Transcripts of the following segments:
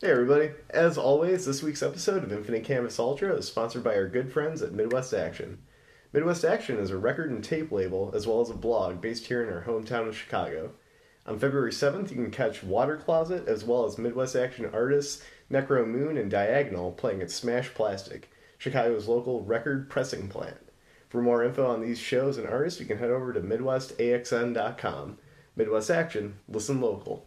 Hey everybody! As always, this week's episode of Infinite Canvas Ultra is sponsored by our good friends at Midwest Action. Midwest Action is a record and tape label as well as a blog based here in our hometown of Chicago. On February 7th, you can catch Water Closet as well as Midwest Action artists Necro Moon and Diagonal playing at Smash Plastic, Chicago's local record pressing plant. For more info on these shows and artists, you can head over to MidwestAXN.com. Midwest Action, listen local.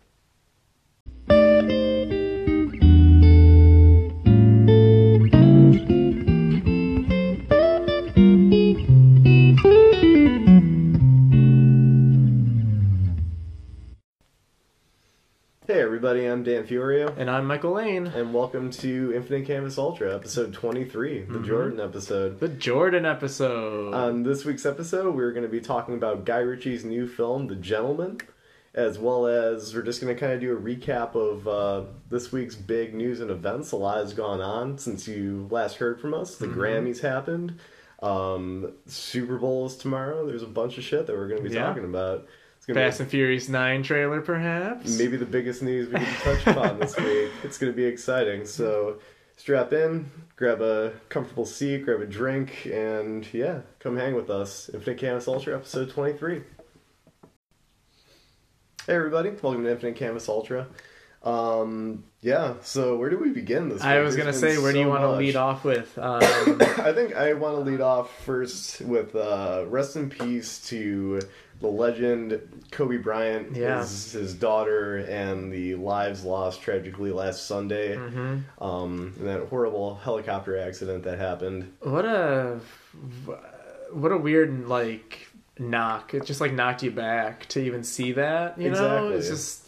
I'm Dan Fiorio, And I'm Michael Lane. and welcome to Infinite Canvas Ultra, episode 23, the Jordan episode. The Jordan episode. On this week's episode, we're going to be talking about Guy Ritchie's new film, The Gentlemen, as well as we're just going to kind of do a recap of uh, this week's big news and events. A lot has gone on since you last heard from us. The Grammys happened. Um, Super Bowl is tomorrow. There's a bunch of shit that we're going to be Yeah. talking about. Gonna be Fast and Furious 9 trailer, perhaps? maybe the biggest news we can touch upon this week. It's going to be exciting. So strap in, grab a comfortable seat, grab a drink, and yeah, come hang with us. Infinite Canvas Ultra, episode 23. Hey everybody, welcome to Infinite Canvas Ultra. Um, yeah, so where do we begin this I was going to say, where do you want to lead off with? Um, I think I want to lead off first with uh, rest in peace to the legend Kobe Bryant, Yeah. his, his daughter, and the lives lost tragically last Sunday mhm. um, in that horrible helicopter accident that happened. What a. What a weird, like, knock. It just, like, knocked you back to even see that, you know? Exactly. It's just.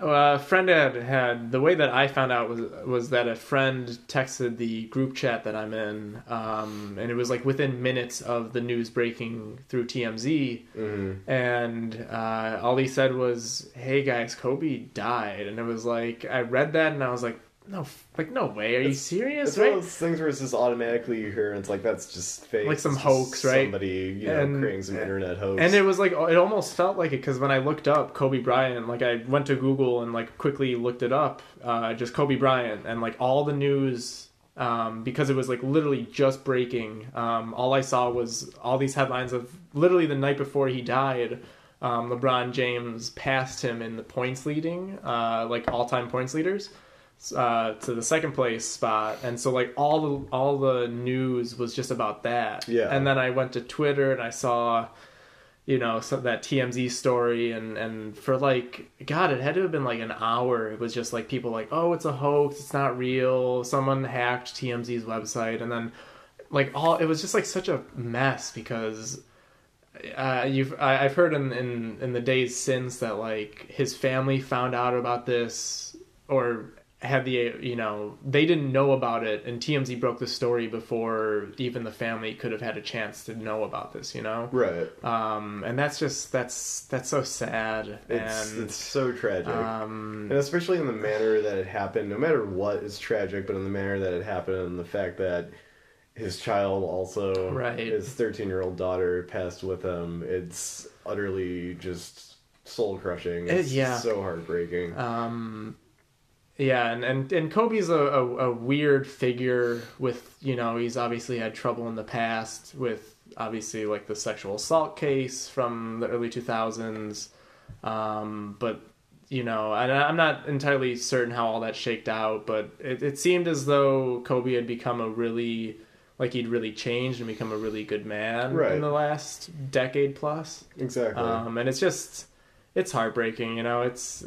A friend had had the way that I found out was was that a friend texted the group chat that I'm in, um, and it was like within minutes of the news breaking through TMZ, hmm and uh, all he said was, "Hey guys, Kobe died," and it was like I read that and I was like, "No, like no way, are you It's- serious?" It's one Right? of those things where it's just automatically you hear, and it's like that's just fake, Like some hoax, right? Somebody, you know, And- creating some internet hoax. And it was like it almost felt like it because when I looked up Kobe Bryant, like I went to Google and like quickly looked it up, uh, just Kobe Bryant, and like all the news, um, because it was like literally just breaking. Um, all I saw was all these headlines of literally the night before he died. Um, LeBron James passed him in the points leading, uh, like all time points leaders. Uh, to the second place spot, and so like all the all the news was just about that. Yeah. And then I went to Twitter and I saw you know so that TMZ story and and for like god it had to have been like an hour it was just like people like oh it's a hoax it's not real someone hacked TMZ's website and then like all it was just like such a mess because uh, you've I, I've heard in, in in the days since that like his family found out about this or had the you know they didn't know about it and TMZ broke the story before even the family could have had a chance to know about this you know right. um and that's just that's that's so sad It's, and it's so tragic. um And especially in the manner that it happened, no matter what is tragic, but in the manner that it happened and the fact that his child also, Right. his 13 year old daughter passed with him, it's utterly just soul crushing. It- It's yeah. so heartbreaking. um yeah and and, and kobe's a, a, a weird figure with you know he's obviously had trouble in the past with obviously like the sexual assault case from the early 2000s um but you know and i'm not entirely certain how all that shaked out but it, it seemed as though kobe had become a really like he'd really changed and become a really good man Right. in the last decade plus exactly. um, and it's just it's heartbreaking you know it's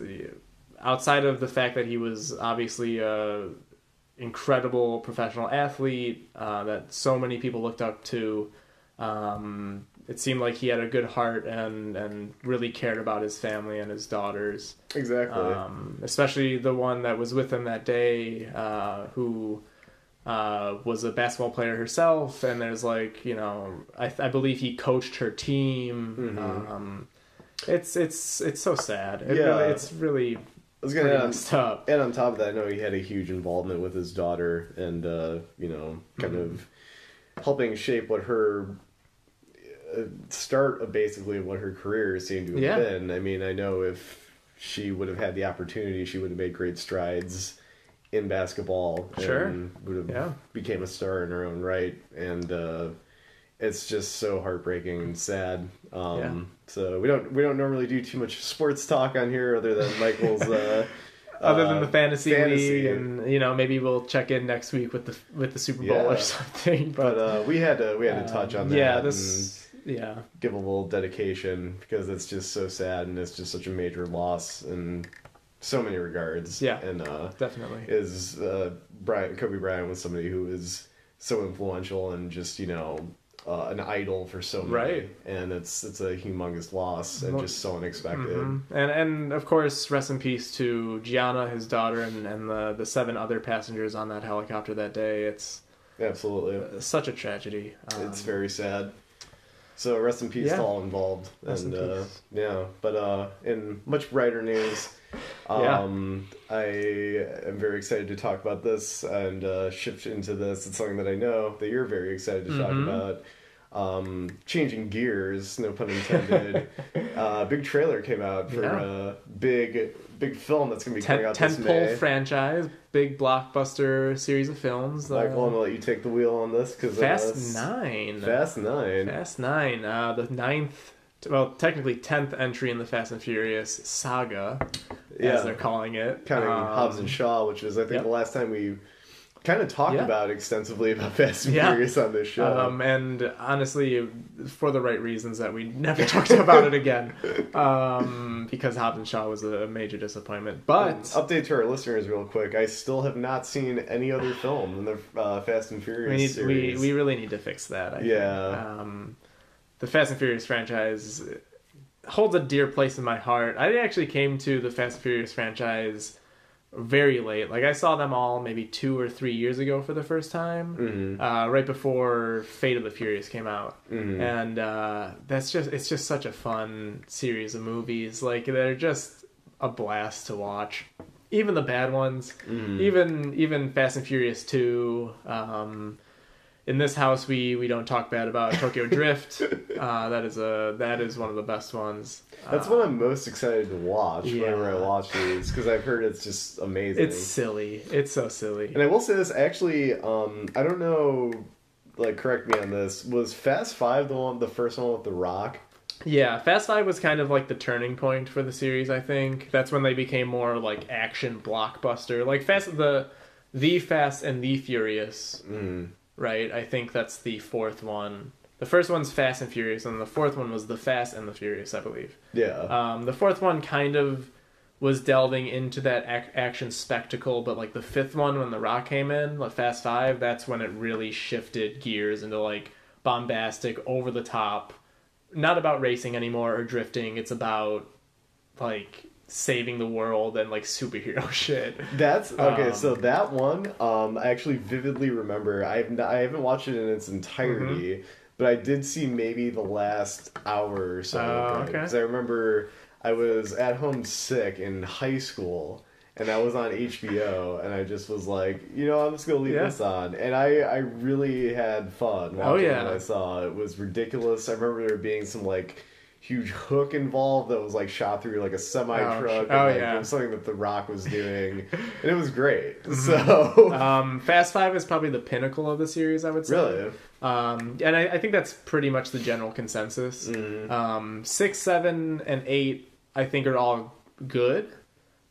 outside of the fact that he was obviously a incredible professional athlete uh, that so many people looked up to um, it seemed like he had a good heart and and really cared about his family and his daughters exactly. um, especially the one that was with him that day, uh, who uh, was a basketball player herself. And there's like, you know, I, I believe he coached her team. Mhm. Um, it's it's it's so sad. It Yeah. really, it's really I was gonna up. And on top of that, I know he had a huge involvement with his daughter and, uh, you know, kind Mm-hmm. of helping shape what her uh, start of basically what her career seemed to have Yeah. been. I mean, I know if she would have had the opportunity, she would have made great strides in basketball Sure. and would have Yeah. became a star in her own right and uh it's just so heartbreaking and sad um Yeah. So we don't we don't normally do too much sports talk on here other than michael's uh Other than uh, the fantasy, fantasy. league, and you know maybe we'll check in next week with the with the Super Bowl Yeah. or something. but uh we had to we had to touch on that Yeah, this. Yeah, give a little dedication because it's just so sad and it's just such a major loss in so many regards Yeah. and uh definitely. is uh, Brian Kobe Bryant was somebody who was so influential and just you know uh, an idol for so many, Right. and it's it's a humongous loss and just so unexpected. Mhm. And and of course, rest in peace to Gianna, his daughter, and, and the the seven other passengers on that helicopter that day. It's Absolutely, such a tragedy. Um, it's very sad. So rest in peace yeah. to all involved, Rest in and uh, yeah. But uh, in much brighter news, Yeah. um, I am very excited to talk about this and uh, shift into this. It's something that I know that you're very excited to talk Mhm. about. Um, changing gears, no pun intended. uh, big trailer came out for Yeah. a big, big film that's going to be coming out this May. franchise, big blockbuster series of films. uh, Michael, I'm gonna let you take the wheel on this because Fast Nine. Fast Nine. Fast Nine. Uh, the ninth, well, technically tenth entry in the Fast and Furious saga, Yeah. as they're calling it. counting Um, Hobbs and Shaw, which is I think yep. the last time we kind of talked Yeah. about extensively about Fast and Yeah. Furious on this show. Um, and honestly, for the right reasons that we never talked about it again, um, because Hobbs and Shaw was a major disappointment. But update to our listeners real quick. I still have not seen any other film in the uh, Fast and Furious we need, we, series. we really need to fix that. I Yeah. The Fast and Furious franchise holds a dear place in my heart. I actually came to the Fast and Furious franchise very late. Like I saw them all maybe two or three years ago for the first time, Mhm. uh, right before Fate of the Furious came out, Mhm. and uh, that's just it's just such a fun series of movies. Like they're just a blast to watch. Even the bad ones, Mhm. even even Fast and Furious two. Um, in this house, we we don't talk bad about Tokyo Drift. uh, that is a that is one of the best ones. That's Uh, what I'm most excited to watch whenever I watch these because I've heard it's just amazing. It's silly. It's so silly. And I will say this actually, um, I don't know, like correct me on this. Was Fast Five the one, the first one with The Rock? Yeah, Fast Five was kind of like the turning point for the series. I think that's when they became more like action blockbuster, like Fast the the Fast and the Furious. Mm. Right, I think that's the fourth one. The first one's Fast and Furious, and the fourth one was the Fast and the Furious, I believe. Yeah. Um, the fourth one kind of was delving into that ac- action spectacle, but like the fifth one, when The Rock came in, like Fast Five, that's when it really shifted gears into like bombastic, over the top, not about racing anymore or drifting. It's about like saving the world and like superhero shit. That's okay. Um, so that one, um, I actually vividly remember. I've I haven't watched it in its entirety, Mm-hmm. but I did see maybe the last hour or so. Oh, okay. Because I remember I was at home sick in high school, and I was on HBO, and I just was like, you know, I'm just gonna leave Yeah. this on, and I I really had fun watching Oh, yeah. what I saw. It was ridiculous. I remember there being some like. Huge hook involved that was like shot through like a semi truck. Oh, oh, like, yeah. something that The Rock was doing, and it was great. Mm-hmm. So Um, Fast Five is probably the pinnacle of the series, I would say. really, Um, and I, I think that's pretty much the general consensus. Mm. Um, six, seven, and eight, I think, are all good.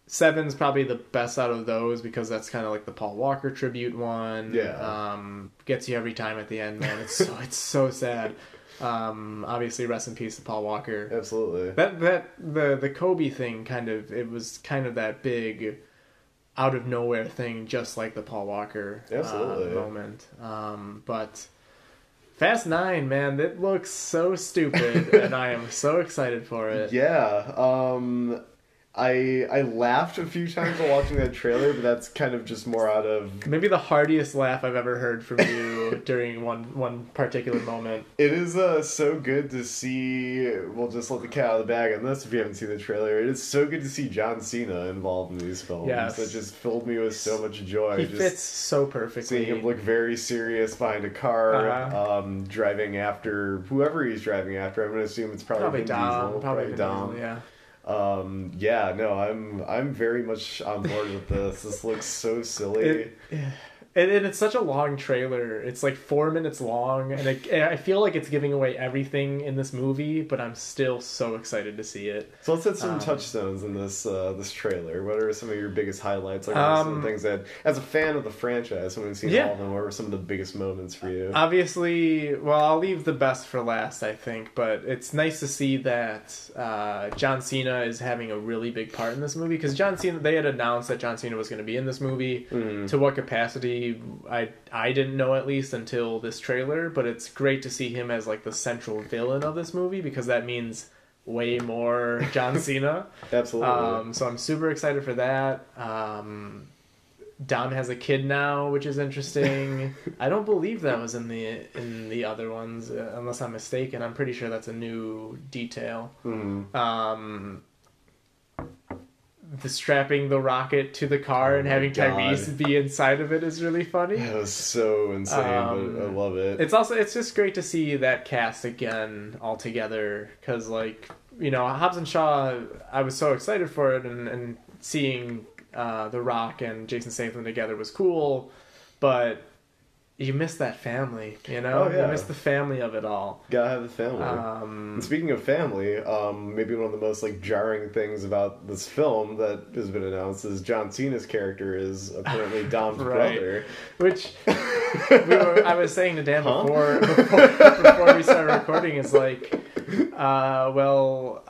Seven's probably the best out of those because that's kind of like the Paul Walker tribute one. Yeah. Um, gets you every time at the end, man. It's so it's so sad. Um, obviously, rest in peace to Paul Walker. absolutely. That that the the Kobe thing kind of it was kind of that big out of nowhere thing, just like the Paul Walker uh, Absolutely. moment. Um, but Fast Nine, man, that looks so stupid, and I am so excited for it. Yeah. Um, I I laughed a few times while watching that trailer, but that's kind of just more out of. Maybe the heartiest laugh I've ever heard from you during one one particular moment. It is uh, so good to see. We'll just let the cat out of the bag on this if you haven't seen the trailer. It is so good to see John Cena involved in these films. Yes. It just filled me with so much joy. He just fits so perfectly. Seeing him look very serious behind a car, Uh-huh. um, driving after whoever he's driving after. I'm going to assume it's probably, probably Vin Dom, Diesel, probably Vin Diesel, yeah. Um, yeah, no, I'm I'm very much on board with this. This looks so silly. It- And, and it's such a long trailer. It's like four minutes long, and it, I feel like it's giving away everything in this movie. But I'm still so excited to see it. so let's hit some um, touchstones in this uh, this trailer. What are some of your biggest highlights? Like what are some Um, things that, as a fan of the franchise, someone seen Yeah. all of them. What were some of the biggest moments for you? Obviously, well, I'll leave the best for last, I think. But it's nice to see that uh, John Cena is having a really big part in this movie because John Cena. They had announced that John Cena was going to be in this movie. Mhm. To what capacity, I I didn't know at least until this trailer. But it's great to see him as like the central villain of this movie because that means way more John Cena. Absolutely. Um, so I'm super excited for that. Um, Dom has a kid now, which is interesting. I don't believe that was in the in the other ones, uh, unless I'm mistaken. I'm pretty sure that's a new detail. Mhm. Um, the strapping the rocket to the car Oh and having God. Tyrese be inside of it is really funny. That was so insane, Um, but I love it. It's also it's just great to see that cast again all together because like you know Hobbs and Shaw, I was so excited for it and and seeing uh, The Rock and Jason Statham together was cool, but you miss that family, you know, Oh, yeah. you miss the family of it all. Gotta have the family. Um, And speaking of family, um, maybe one of the most like jarring things about this film that has been announced is John Cena's character is apparently Dom's Right. brother. which we were, I was saying to Dan Huh? before, before before we started recording is like, uh, well,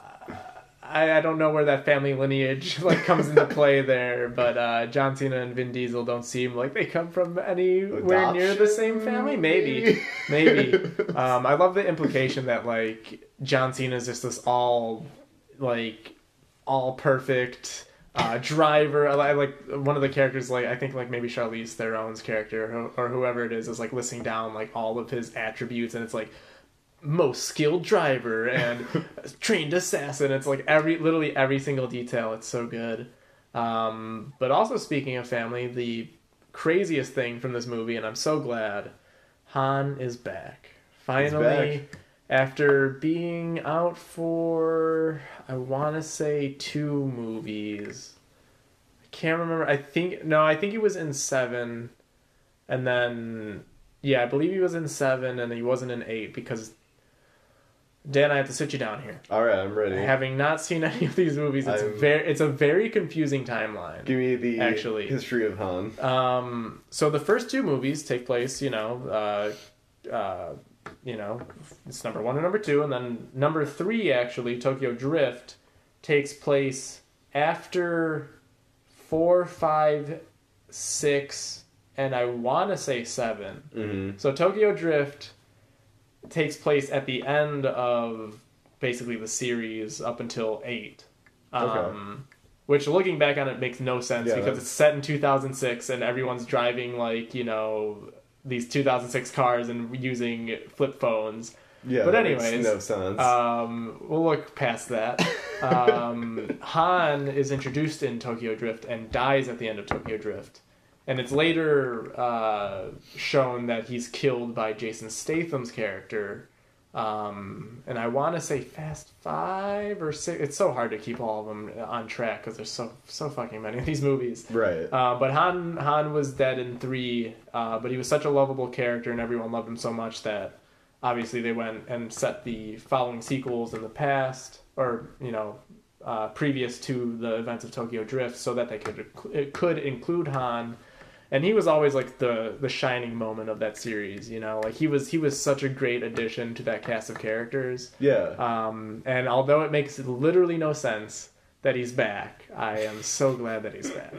I, I don't know where that family lineage like comes into play there, but uh, John Cena and Vin Diesel don't seem like they come from anywhere near the same family. Maybe, maybe. Um, I love the implication that like John Cena is just this all like all perfect uh, driver. I li- like one of the characters, like I think like maybe Charlize Theron's character or, or whoever it is, is like listing down like all of his attributes, and it's like most skilled driver and trained assassin. It's like every literally every single detail. It's so good. Um, but also speaking of family, the craziest thing from this movie, and I'm so glad, Han is back. Finally, back. after being out for I want to say two movies. I can't remember. I think no, I think he was in seven, and then yeah, I believe he was in seven, and he wasn't in eight because. Dan, I have to sit you down here. All right, I'm ready. Having not seen any of these movies, it's I'm- very it's a very confusing timeline. Give me the Actually. history of Han. Um, so the first two movies take place, you know, uh, uh, you know, it's number one and number two, and then number three actually, Tokyo Drift, takes place after four, five, six, and I want to say seven. Mm-hmm. So Tokyo Drift takes place at the end of basically the series up until eight. Um, Okay. Which, looking back on it, makes no sense Yeah, because that's- it's set in 2006 and everyone's driving like you know these 2006 cars and using flip phones. Yeah, But anyways, no sense. Um, we'll look past that. Um, Han is introduced in Tokyo Drift and dies at the end of Tokyo Drift. And it's later uh, shown that he's killed by Jason Statham's character. Um, and I want to say Fast Five or six. It's so hard to keep all of them on track because there's so so fucking many of these movies. right. Uh, but Han Han was dead in three, uh, but he was such a lovable character, and everyone loved him so much that obviously they went and set the following sequels in the past, or you know, uh, previous to the events of Tokyo Drift, so that they could it could include Han. And he was always like the the shining moment of that series, you know. Like he was he was such a great addition to that cast of characters. yeah. Um, and although it makes literally no sense that he's back, I am so glad that he's back.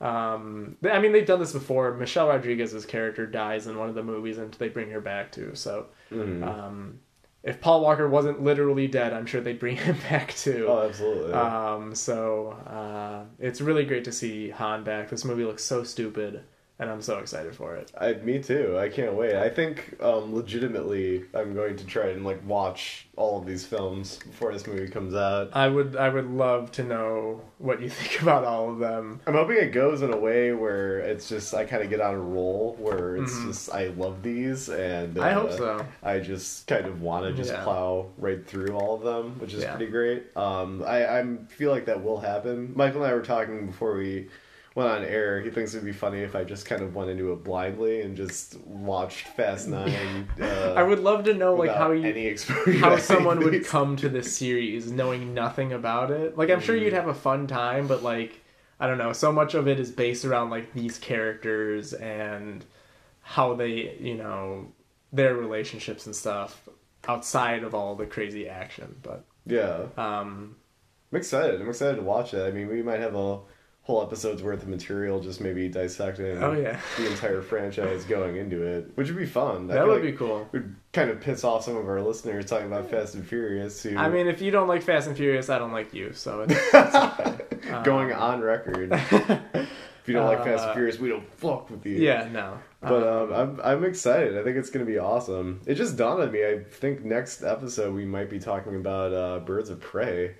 Um, I mean, they've done this before. Michelle Rodriguez's character dies in one of the movies, and they bring her back too. So, Mhm. um, if Paul Walker wasn't literally dead, I'm sure they'd bring him back too. oh, absolutely. Um, so uh, it's really great to see Han back. This movie looks so stupid, and I'm so excited for it. I, me too. I can't wait. I think um, legitimately, I'm going to try and like watch all of these films before this movie comes out. I would I would love to know what you think about all of them. I'm hoping it goes in a way where it's just I kind of get on a roll where it's Mhm. just I love these and I hope uh, so. I just kind of want to just Yeah. plow right through all of them, which is Yeah. pretty great. Um, I I feel like that will happen. Michael and I were talking before we went on air. He thinks it'd be funny if I just kind of went into it blindly and just watched Fast Nine. Uh, I would love to know like how you any exposure. how someone would come to this series knowing nothing about it. Like I'm sure you'd have a fun time, but like I don't know, so much of it is based around like these characters and how they, you know, their relationships and stuff outside of all the crazy action. But Yeah, um I'm excited. I'm excited to watch it. I mean, we might have a whole episode's worth of material just maybe dissecting oh yeah. the entire franchise going into it, which would be fun. That would like be cool. Would kind of piss off some of our listeners talking about Fast and Furious. Who, I mean, if you don't like Fast and Furious, I don't like you. So it's, going um, on record. If you don't like Fast Uh, and Furious, we don't fuck with you. yeah, no. But um, I'm I'm excited. I think it's gonna be awesome. It just dawned on me. I think next episode we might be talking about uh, Birds of Prey.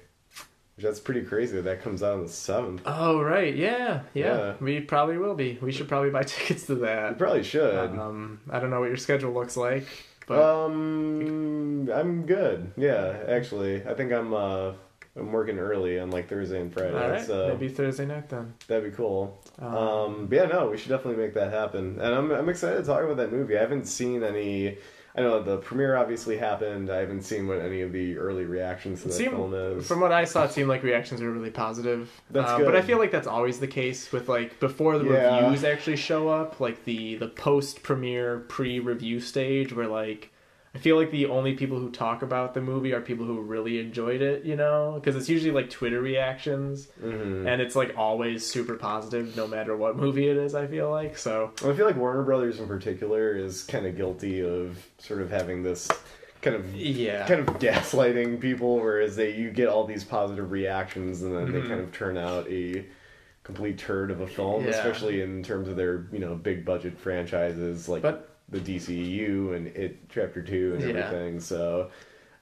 Which That's pretty crazy that that comes out on the seventh. Oh right, yeah, yeah, Yeah. We probably will be. We should probably buy tickets to that. probably should. Um, I don't know what your schedule looks like, but um, I'm good. Yeah, actually, I think I'm uh I'm working early on like Thursday and Friday, all right, so maybe Thursday night then. that'd be cool. Um, Um, yeah, no, we should definitely make that happen. And I'm I'm excited to talk about that movie. I haven't seen any. I know the premiere obviously happened. I haven't seen what any of the early reactions to it that seemed- film is. from what I saw, it seemed like reactions were really positive. That's good, But I feel like that's always the case with like before the Yeah. reviews actually show up, like the the post premiere pre review stage, where like I feel like the only people who talk about the movie are people who really enjoyed it, you know, because it's usually like Twitter reactions. Mhm. and it's like always super positive no matter what movie it is i feel like so I feel like Warner Brothers in particular is kind of guilty of sort of having this kind of yeah kind of gaslighting people, whereas they you get all these positive reactions and then Mhm. they kind of turn out a complete turd of a film, Yeah. especially in terms of their you know big budget franchises like But- the DCEU and It Chapter Two and Yeah. everything. So,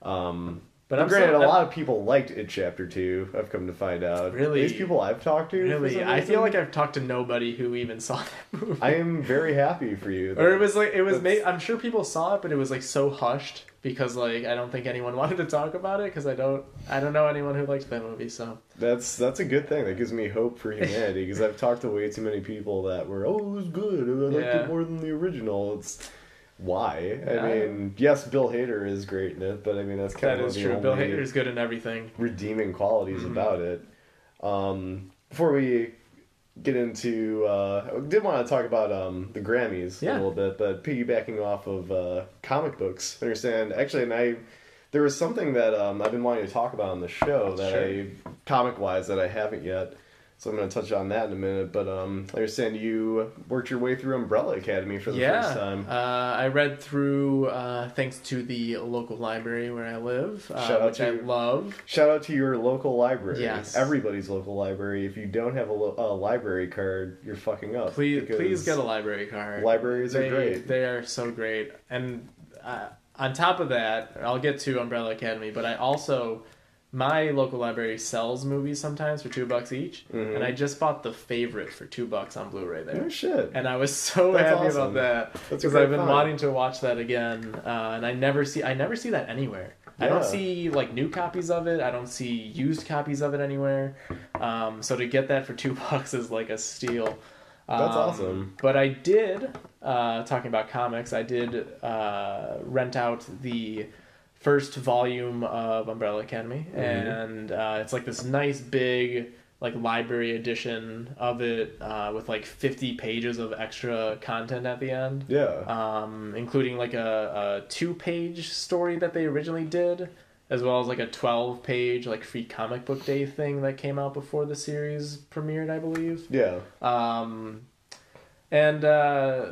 um, but i'm granted, so, a lot of people liked It Chapter Two. I've come to find out. Really? these people I've talked to. really i feel like i've talked to nobody who even saw that movie I am very happy for you. or it was like it was made i'm sure people saw it but it was like so hushed because like i don't think anyone wanted to talk about it because i don't i don't know anyone who liked that movie so That's that's a good thing. That gives me hope for humanity because I've talked to way too many people that were, oh, it was good. I liked Yeah. it more than the original. It's why. I Yeah. mean, yes, Bill Hader is great in it, but I mean that's kind that of is the true bill hader is good in everything redeeming qualities Mhm. about it. Um, before we get into, uh, I did want to talk about um, the Grammys Yeah. a little bit, but piggybacking off of uh, comic books, I understand actually, and I there was something that um, I've been wanting to talk about on the show that Sure. I comic wise that I haven't yet. So I'm going to touch on that in a minute. But um, I understand you worked your way through Umbrella Academy for the yeah first time. Uh, i read through uh, thanks to the local library where i live uh, Shout out which i to- love Shout out to your local library. Yes. Everybody's local library. If you don't have a, lo- a library card, you're fucking up. Please, please get a library card. Libraries they, are great. They are so great. And uh, on top of that, I'll get to Umbrella Academy, but I also my local library sells movies sometimes for two bucks each, Mhm. and I just bought The Favorite for two bucks on Blu-ray there. No shit. And I was so That's happy awesome. about that because I've been find. wanting to watch that again, uh, and I never see I never see that anywhere. I don't see like new copies of it. I don't see used copies of it anywhere. Um, so to get that for two bucks is like a steal. That's Um, awesome. But I did, uh, talking about comics, I did uh, rent out the first volume of Umbrella Academy, Mm-hmm. and uh, it's like this nice big like library edition of it uh, with like 50 pages of extra content at the end Yeah. um, including like a, a two page story that they originally did as well as like a 12 page like free comic book day thing that came out before the series premiered i believe yeah. um, and uh,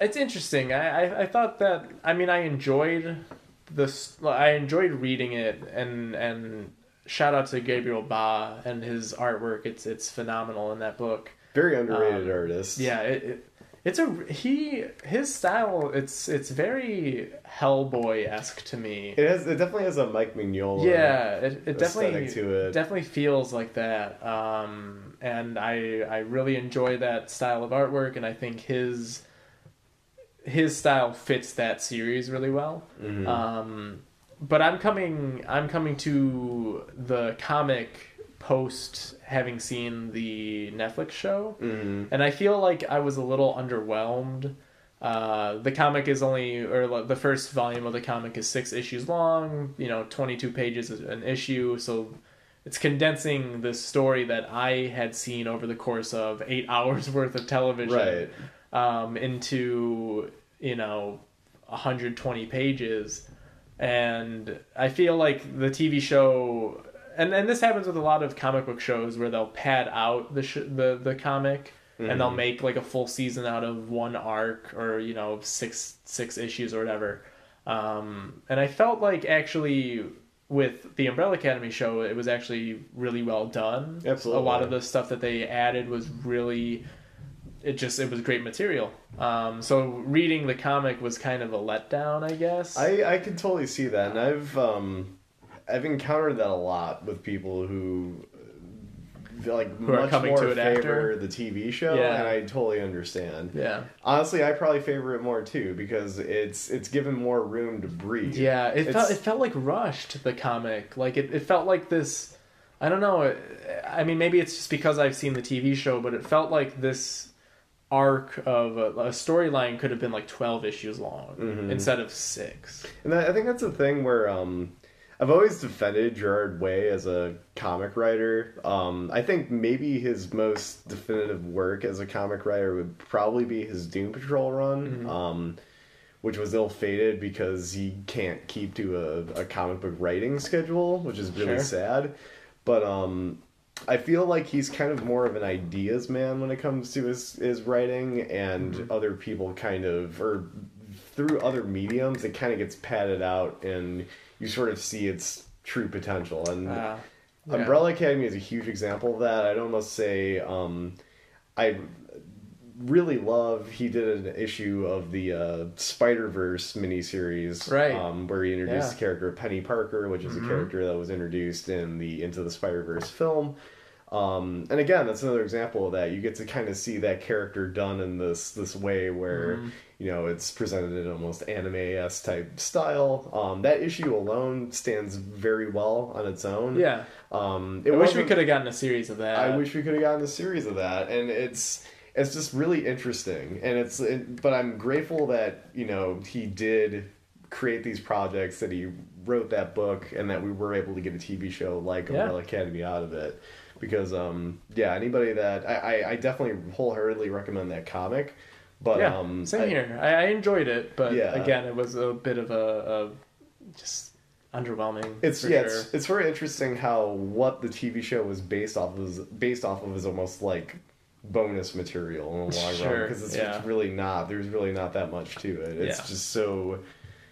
it's interesting. I, I I thought that I mean I enjoyed this. I enjoyed reading it, and and shout out to Gabriel Ba and his artwork. It's it's phenomenal in that book. Very underrated Um, artist. Yeah, it, it, it's a he his style. It's it's very Hellboy esque to me. It has. It definitely has a Mike Mignola. yeah, it, it definitely to it. definitely feels like that. Um, and I I really enjoy that style of artwork, and I think his his style fits that series really well. Mhm. Um, but I'm coming I'm coming to the comic post having seen the Netflix show, Mhm. and I feel like I was a little underwhelmed. Uh, the comic is only, or the first volume of the comic is six issues long. You know, twenty-two pages is an issue, so it's condensing the story that I had seen over the course of eight hours worth of television Right. um, into you know 120 pages and i feel like the tv show and, and this happens with a lot of comic book shows where they'll pad out the sh- the the comic and they'll Mhm. make like a full season out of one arc or you know six six issues or whatever um, and i felt like actually with the umbrella academy show it was actually really well done Absolutely. a lot of the stuff that they added was really it just it was great material um, so reading the comic was kind of a letdown i guess I I can totally see that, and I've um I've encountered that a lot with people who uh, like Who are much coming more to it favor after? the TV show, Yeah. and I totally understand. yeah Honestly, I probably favor it more too because it's it's given more room to breathe. yeah it It's- felt it felt like rushed the comic like it, it felt like this i don't know i mean maybe it's just because i've seen the tv show but it felt like this arc of a, a storyline could have been like 12 issues long Mhm. instead of six And I I think that's the thing where um, I've always defended Gerard Way as a comic writer. Um, I think maybe his most definitive work as a comic writer would probably be his Doom Patrol run, Mm-hmm. um, which was ill fated because he can't keep to a, a comic book writing schedule, which is really Sure. sad. But um, I feel like he's kind of more of an ideas man when it comes to his, his writing, and Mm-hmm. other people kind of, or through other mediums, it kind of gets padded out, and you sort of see its true potential. And uh, yeah. Umbrella Academy is a huge example of that. I'd almost say um, I really love he did an issue of the uh, Spider Verse miniseries, Right. Um, where he introduced Yeah. the character of Peni Parker, which is Mhm. a character that was introduced in the Into the Spider Verse film. Um, and again, that's another example of that. You get to kind of see that character done in this this way where Mhm. you know it's presented in almost anime s type style. Um, that issue alone stands very well on its own. yeah Um, it i wish we could have gotten a series of that I wish we could have gotten a series of that, and it's it's just really interesting, and it's it, but I'm grateful that you know he did create these projects, that he wrote that book, and that we were able to get a TV show like Yeah. Umbrella Academy out of it, because um yeah anybody that I, I, I definitely wholeheartedly recommend that comic, but yeah um same I- here I, I enjoyed it but Yeah. again it was a bit of a, a just underwhelming It's yeah, sure. it's, it's very interesting how what the TV show was based off of is based off of is almost like bonus material in the long run because it's, yeah. really not. There's really not that much to it. It's Yeah. just so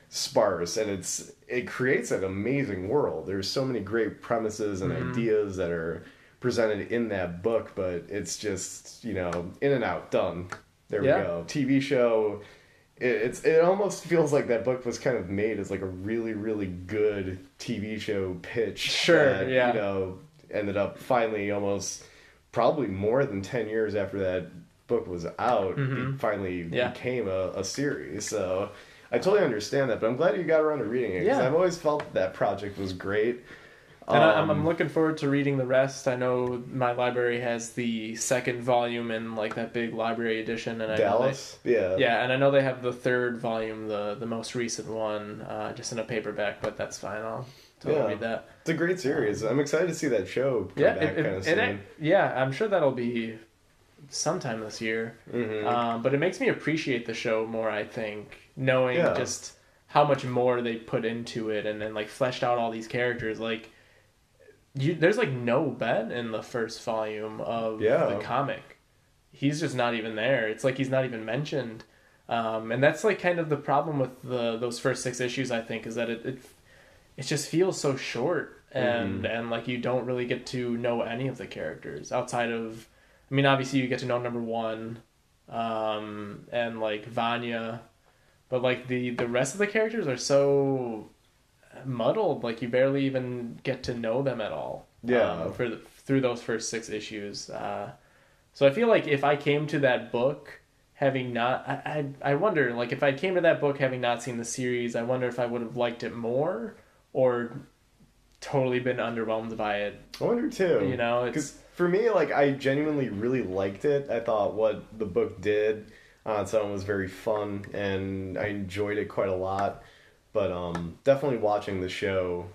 sparse, and it's it creates an amazing world. There's so many great premises and Mhm. ideas that are presented in that book, but it's just you know in and out, done. There Yeah. we go. TV show. It, it's it almost feels like that book was kind of made as like a really really good TV show pitch. Sure, that, yeah. You know, ended up finally almost probably more than ten years after that book was out, Mhm. it finally Yeah. became a, a series. So I totally understand that, but I'm glad you got around to reading it because Yeah. I've always felt that, that project was great. And Um, I'm looking forward to reading the rest. I know my library has the second volume in like that big library edition, and I know Dallas, yeah, they, yeah, and I know they have the third volume, the the most recent one, uh, just in a paperback. But that's fine. I'll totally Yeah. read that. It's a great series. I'm excited to see that show come Yeah, back it, it- kind of it soon. act- yeah, I'm sure that'll be sometime this year. Mhm. Um, but it makes me appreciate the show more. I think knowing Yeah. just how much more they put into it, and then like fleshed out all these characters. Like, you, there's like no Ben in the first volume of Yeah. the comic. He's just not even there. It's like he's not even mentioned. Um, and that's like kind of the problem with the those first six issues. I think is that it it, it just feels so short, and Mhm. and like you don't really get to know any of the characters outside of I mean, obviously you get to know number one, um, and like Vanya, but like the the rest of the characters are so muddled. Like you barely even get to know them at all. Yeah. um, for the, through those first six issues. Uh, so I feel like if I came to that book having not, I, I I wonder like if I came to that book having not seen the series, I wonder if I would have liked it more or totally been underwhelmed by it. I wonder too. You know, Because for me, like, I genuinely really liked it. I thought what the book did on its own was very fun, and I enjoyed it quite a lot. But um, definitely watching the show,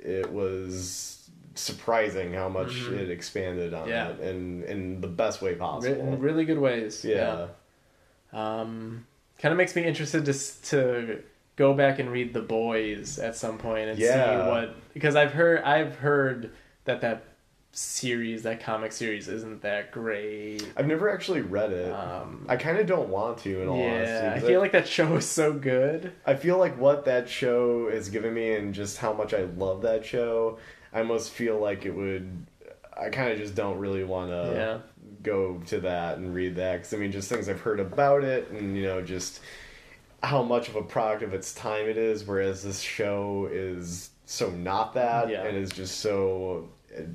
it was surprising how much it expanded on Mm-hmm. Yeah. it, and in the best way possible. in really good ways. yeah. Um, kind of makes me interested to to go back and read the boys at some point and Yeah. see what because I've heard I've heard that that series that comic series isn't that great. I've never actually read it. Um, I kind of don't want to, in all honesty. yeah, I 'cause feel like that show is so good. I feel like what that show has given me and just how much I love that show, I almost feel like it would. I kind of just don't really want to Yeah. go to that and read that because I mean, just things I've heard about it and you know just how much of a product of its time it is. Whereas this show is so not that Yeah. and is just so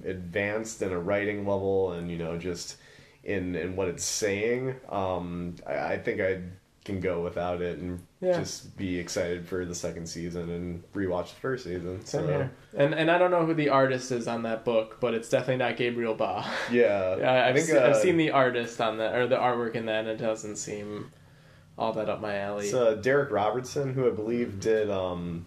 advanced in a writing level and you know just in in what it's saying. Um, I, I think I can go without it and Yeah. just be excited for the second season and rewatch the first season. So, here. And and I don't know who the artist is on that book, but it's definitely not Gabriel Ba. Yeah, I, I've, think, se- I've uh, seen the artist on that or the artwork in that, and it doesn't seem all that up my alley. It's uh, Darick Robertson, who I believe did um,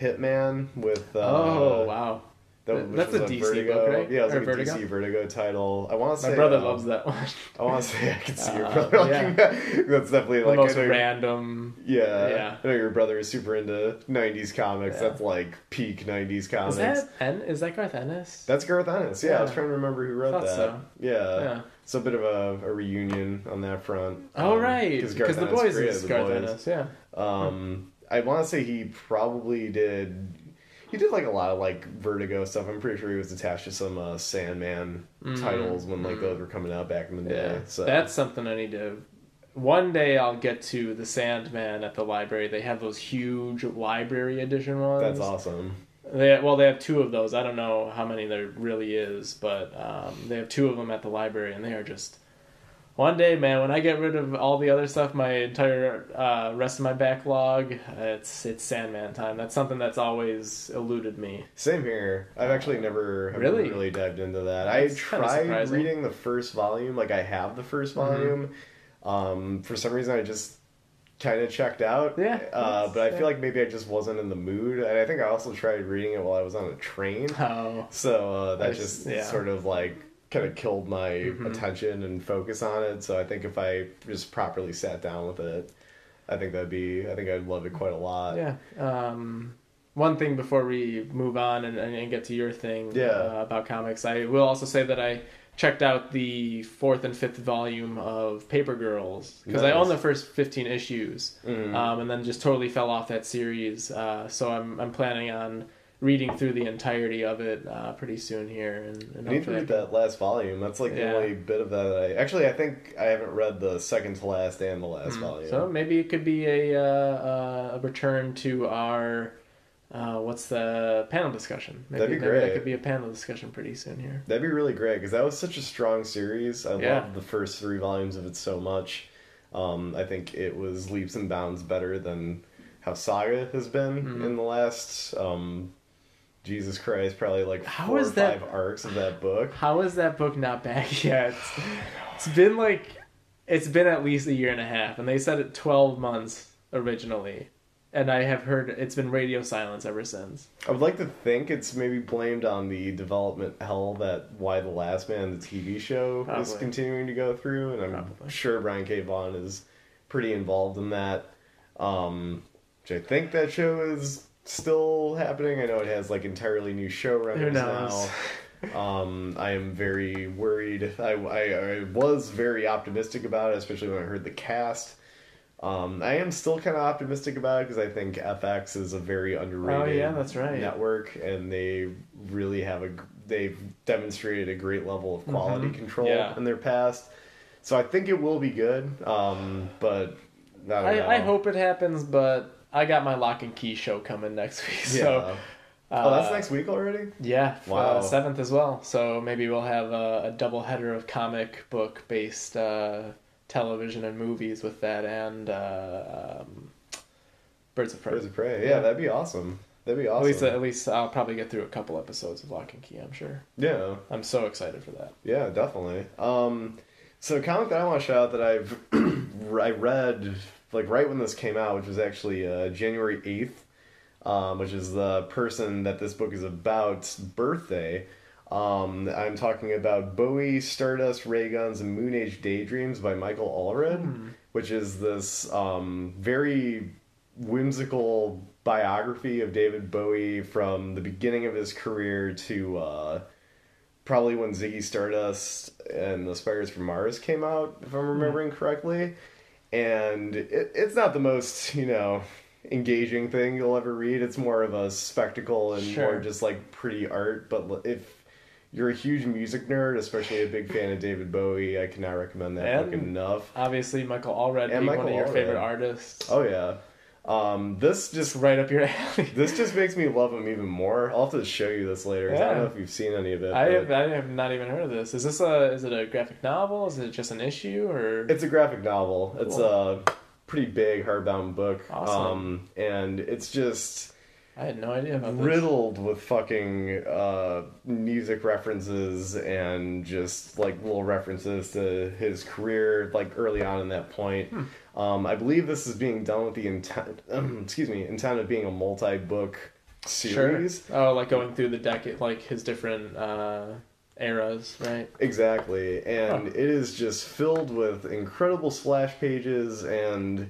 Hitman with. Uh, oh wow! That- Th- which that's a DC book, right? Yeah, it was Or like Vertigo? a DC Vertigo title. I want to say My brother um, loves that one. I want to say I can see your Uh, brother liking that. That's definitely the like most random. Yeah, Yeah. I know your brother is super into '90s comics. Yeah. That's like peak '90s comics. Is that En- is that Garth Ennis? That's Garth Ennis. Yeah, I was trying to remember who wrote that. so. Yeah. yeah. It's a bit of a, a reunion on that front. Oh Um, right, 'cause because the boys is The Garth. Ennis. Yeah. Um, I want to say he probably did. He did like a lot of like Vertigo stuff. I'm pretty sure he was attached to some uh, Sandman Mhm. titles when like those were coming out back in the day. Yeah. So That's something I need to. One day I'll get to the Sandman at the library. They have those huge library edition ones. that's awesome. They well, they have two of those. I don't know how many there really is, but um, they have two of them at the library, and they are just. One day, man, when I get rid of all the other stuff, my entire uh, rest of my backlog, it's it's Sandman time. That's something that's always eluded me. Same here. I've actually never Really? really dived into that. That's I tried reading the first volume. Like I have the 1st Mhm. volume. Um, for some reason, I just kind of checked out. Yeah, Uh, but I yeah. feel like maybe I just wasn't in the mood, and I think I also tried reading it while I was on a train. Oh, So uh, that s- just yeah. sort of like kind of killed my Mhm. attention and focus on it. So I think if I just properly sat down with it, I think that'd be. I think I'd love it quite a lot. yeah. Um, one thing before we move on and, and get to your thing Yeah. uh, about comics, I will also say that I checked out the fourth and fifth volume of Paper Girls because I Nice. own the first fifteen issues. Mhm. um, and then just totally fell off that series. Uh, so I'm I'm planning on reading through the entirety of it uh, pretty soon here. And, and I need to read that last volume. That's like Yeah. the only bit of that, that I actually I think I haven't read the second to last and the last Mm. volume. So maybe it could be a uh, uh, a return to our uh, what's the panel discussion? Maybe, That'd be maybe That could be a panel discussion pretty soon here. That'd be really great because that was such a strong series. I Yeah. loved the first three volumes of it so much. Um, I think it was leaps and bounds better than how Saga has been Mhm. in the last. Um, Jesus Christ, probably like How four is or that- five arcs of that book. How is that book not back yet? it's been like it's been at least a year and a half, and they said it twelve months originally. And I have heard it's been radio silence ever since. I would like to think it's maybe blamed on the development hell that Y: The Last Man, the TV show, is continuing to go through, and I'm Probably. sure Brian K. Vaughan is pretty involved in that. Um, which I think that show is still happening. I know it has like entirely new showrunners now. Um, I am very worried. I, I, I was very optimistic about it, especially when I heard the cast. Um, I am still kind of optimistic about it because I think FX is a very underrated Oh, yeah, that's right. network, and they really have a they've demonstrated a great level of quality Mhm. control Yeah. in their past. So I think it will be good, um, but I, don't know. I, I hope it happens, but I got my Locke and Key show coming next week. Yeah. So uh, oh, that's next week already. Yeah, Wow. uh, seventh as well. So maybe we'll have a, a double header of comic book based uh, television and movies with that, and uh, um, Birds of Prey. Birds of Prey. Yeah, Yeah. that'd be awesome. That'd be awesome. At least, at least I'll probably get through a couple episodes of Locke and Key. I'm sure. yeah. I'm so excited for that. Yeah, definitely. Um, so a comic that I want to shout out that I've I read like right when this came out, which was actually uh, January eighth, um, which is the person that this book is about birthday. Um, I'm talking about Bowie, Stardust, Ray Guns, and Moon Age Daydreams by Michael Allred, which is this um, very whimsical biography of David Bowie from the beginning of his career to uh, probably when Ziggy Stardust and the Spiders from Mars came out, if I'm remembering correctly. And it, it's not the most, you know, engaging thing you'll ever read. It's more of a spectacle and Sure. more just like pretty art. But if you're a huge music nerd, especially a big fan of David Bowie, I cannot recommend that book enough. Obviously, Michael Allred And being Michael one of your Allred. favorite artists. Oh yeah. Um, this just right up your alley. this just makes me love him even more. I'll have to show you this later. 'cause I don't know if you've seen any of it. I have, I have not even heard of this. Is this a is it a graphic novel? Is it just an issue or? It's a graphic novel. It's a pretty big hardbound book. Awesome. Um, and it's just I had no idea about this. riddled with fucking uh, music references and just like little references to his career, like early on in that point. Hmm. Um, I believe this is being done with the intent, excuse me, intent of being a multi-book series. Sure. Oh, like going through the decade, like his different uh, eras, right? Exactly. And Huh. it is just filled with incredible splash pages and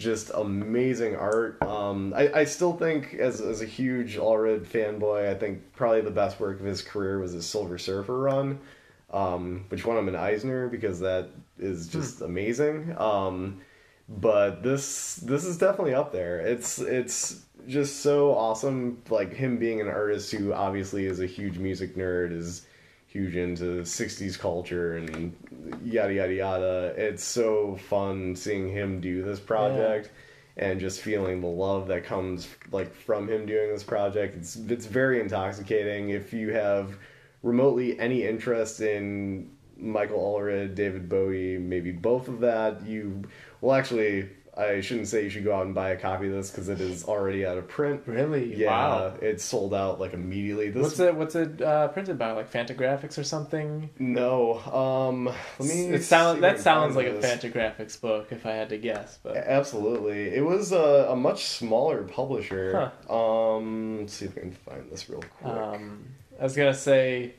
just amazing art. Um, I, I still think, as, as a huge Allred fanboy, I think probably the best work of his career was his Silver Surfer run, um, which won him an Eisner because that is just amazing. Um, but this this is definitely up there. It's it's just so awesome. Like him being an artist who obviously is a huge music nerd, is huge into '60s culture and yada yada yada. It's so fun seeing him do this project. And just feeling the love that comes like from him doing this project, it's it's very intoxicating. If you have remotely any interest in Michael Allred, David Bowie, maybe both of that, you well actually I shouldn't say you should go out and buy a copy of this because it is already out of print. Really? Yeah, Wow. it sold out like immediately. This What's it? What's it uh, printed by? Like Fantagraphics or something? no, um, let me. It see sounds that sounds like a. Fantagraphics book if I had to guess, but Absolutely, it was a, a much smaller publisher. Um, let's see if I can find this real quick. um, I was gonna say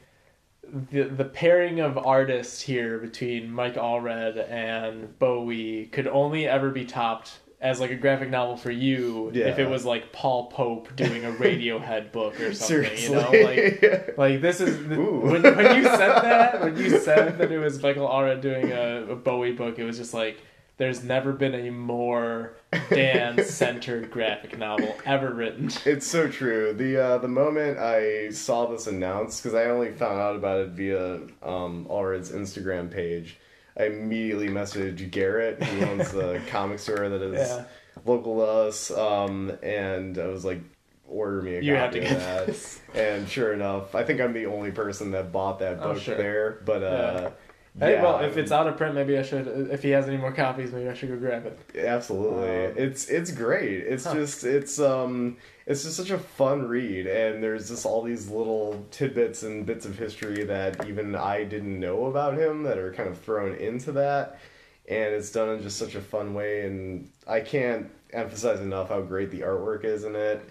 the the pairing of artists here between Mike Allred and Bowie could only ever be topped as like a graphic novel for you if it was like Paul Pope doing a Radiohead book or something. Seriously, You know, like like this is the, when, when you said that when you said that it was Michael Allred doing a, a Bowie book, it was just like there's never been a more dance centered graphic novel ever written. It's so true. The uh, the moment I saw this announced, because I only found out about it via um, Allred's Instagram page, I immediately messaged Garrett, who owns the comic store that is Yeah. local to us, um, and I was like, "Order me a You have copy to of get that." this. And sure enough, I think I'm the only person that bought that Oh, book sure. there. But uh, Hey, yeah, well, if it's out of print, maybe I should. If he has any more copies, maybe I should go grab it. Absolutely. Um, it's it's great. It's Huh. just it's um it's just such a fun read and there's just all these little tidbits and bits of history that even I didn't know about him that are kind of thrown into that and it's done in just such a fun way and I can't emphasize enough how great the artwork is in it.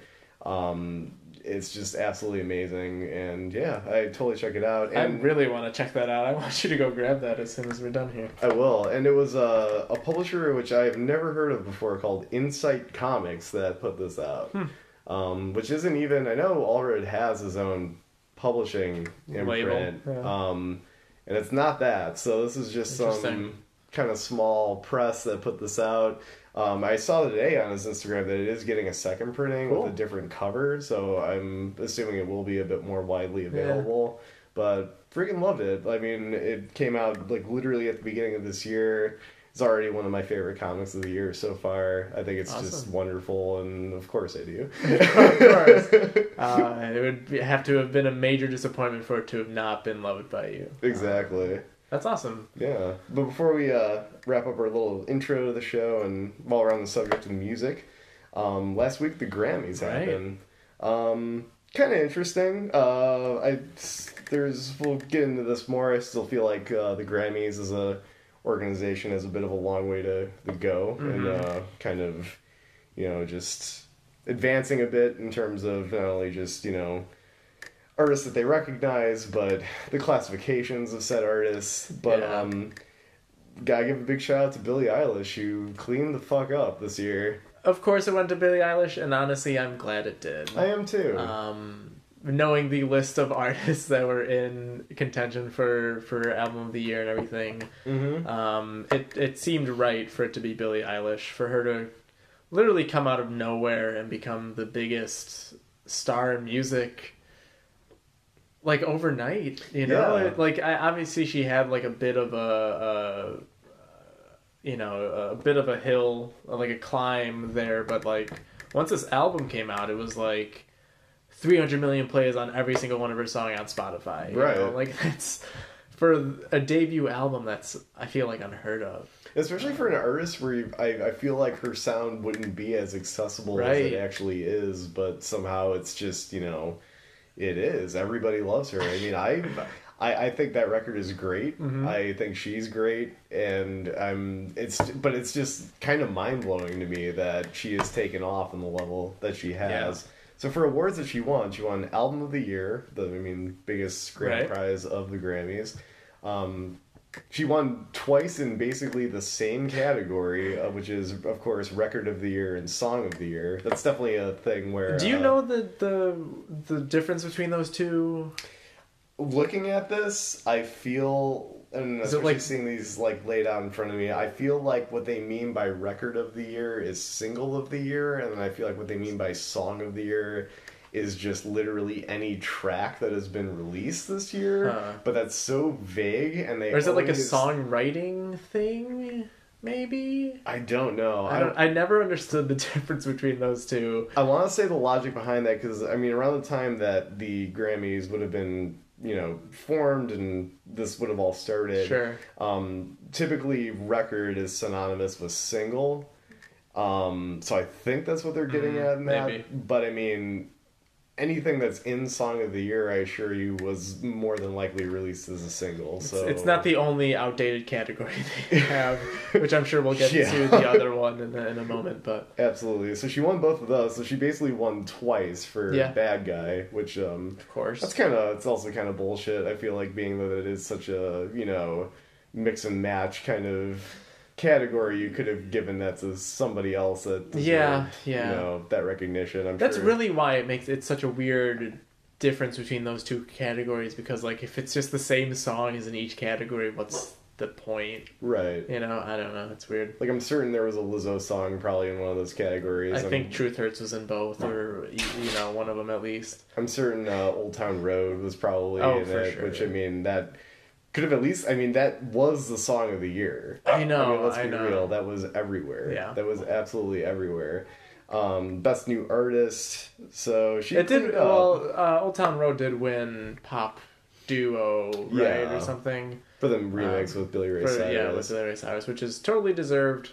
Um it's just absolutely amazing and yeah, I totally check it out. I And really want to check that out. I want you to go grab that as soon as we're done here. I will. And it was a, a publisher which I have never heard of before called Insight Comics that put this out. Hmm. Um, which isn't even, I know Allred has his own publishing imprint. yeah. Um, and it's not that. So this is just some kind of small press that put this out. Um, I saw today on his Instagram that it is getting a second printing Cool. with a different cover, so I'm assuming it will be a bit more widely available. But freaking loved it. I mean, it came out like literally at the beginning of this year. It's already one of my favorite comics of the year so far. I think it's just wonderful, and of course I do. of course. Uh, it would have to have been a major disappointment for it to have not been loved by you. exactly. That's awesome. Yeah, but before we uh, wrap up our little intro to the show, and while we're on the subject of music, um, last week the Grammys Right. happened. Um, kind of interesting. Uh, I there's we'll get into this more. I still feel like uh, the Grammys as a organization has a bit of a long way to, to go, and Mhm. uh, kind of you know just advancing a bit in terms of not only just you know artists that they recognize, but the classifications of said artists. But Yeah. um, gotta give a big shout out to Billie Eilish, who cleaned the fuck up this year. Of course, it went to Billie Eilish, and honestly, I'm glad it did. I am too. um, knowing the list of artists that were in contention for for album of the year and everything, mm-hmm. um, it it seemed right for it to be Billie Eilish for her to literally come out of nowhere and become the biggest star in music. Like overnight, you know, Yeah. Like I, obviously she had like a bit of a, a you know, a bit of a hill, like a climb there, but like once this album came out, it was like 300 million plays on every single one of her songs on Spotify. Right. know? Like that's for a debut album. That's I feel like unheard of. Especially for an artist where you, I, I feel like her sound wouldn't be as accessible as it actually is, but somehow it's just, you know, it is. Everybody loves her. I mean, I. I, I think that record is great. Mhm. I think she's great, and I'm. It's but it's just kind of mind blowing to me that she has taken off on the level that she has. So for awards that she won, she won Album of the Year, the I mean biggest grand Right. prize of the Grammys. Um, she won twice in basically the same category, uh, which is of course Record of the Year and Song of the Year. That's definitely a thing where. Do you uh, know the the the difference between those two? looking at this, I feel, and Is especially like- seeing these like laid out in front of me, I feel like what they mean by record of the year is single of the year, and then I feel like what they mean by song of the year is just literally any track that has been released this year. Huh. But that's so vague, and they Or is it like a always- songwriting thing? Maybe. I don't know. I don't. I never understood the difference between those two. I want to say the logic behind that because I mean, around the time that the Grammys would have been, you know, formed and this would have all started. Sure. Um, typically, record is synonymous with single. Um, so I think that's what they're getting Mm, at maybe. But I mean, anything that's in Song of the Year, I assure you, was more than likely released as a single. So it's not the only outdated category they have, which I'm sure we'll get Yeah. to the other one in a, in a moment. But Absolutely. So she won both of those. So she basically won twice for Yeah. Bad Guy, which um, of course, That's kind of it's also kind of bullshit. I feel like being that it is such a you know mix and match kind of category, you could have given that to somebody else that deserved, Yeah, yeah. you know that recognition. I'm that's sure. really why it makes it such a weird difference between those two categories. Because like, if it's just the same song as in each category, what's the point? right. You know, I don't know. It's weird. Like I'm certain there was a Lizzo song probably in one of those categories. I I'm, think Truth Hurts was in both, or you know, one of them at least. I'm certain uh, Old Town Road was probably Oh, in it, sure, which. I mean that could have at least. I mean that was the song of the year. I know. I mean, let's be know. real. That was everywhere. Yeah. That was absolutely everywhere. Um, best new artist. So she It did up. well. Uh, Old Town Road did win pop duo, right, Yeah. or something. for the remix um, with Billy Ray For, Cyrus. yeah, with Billy Ray Cyrus, which is totally deserved.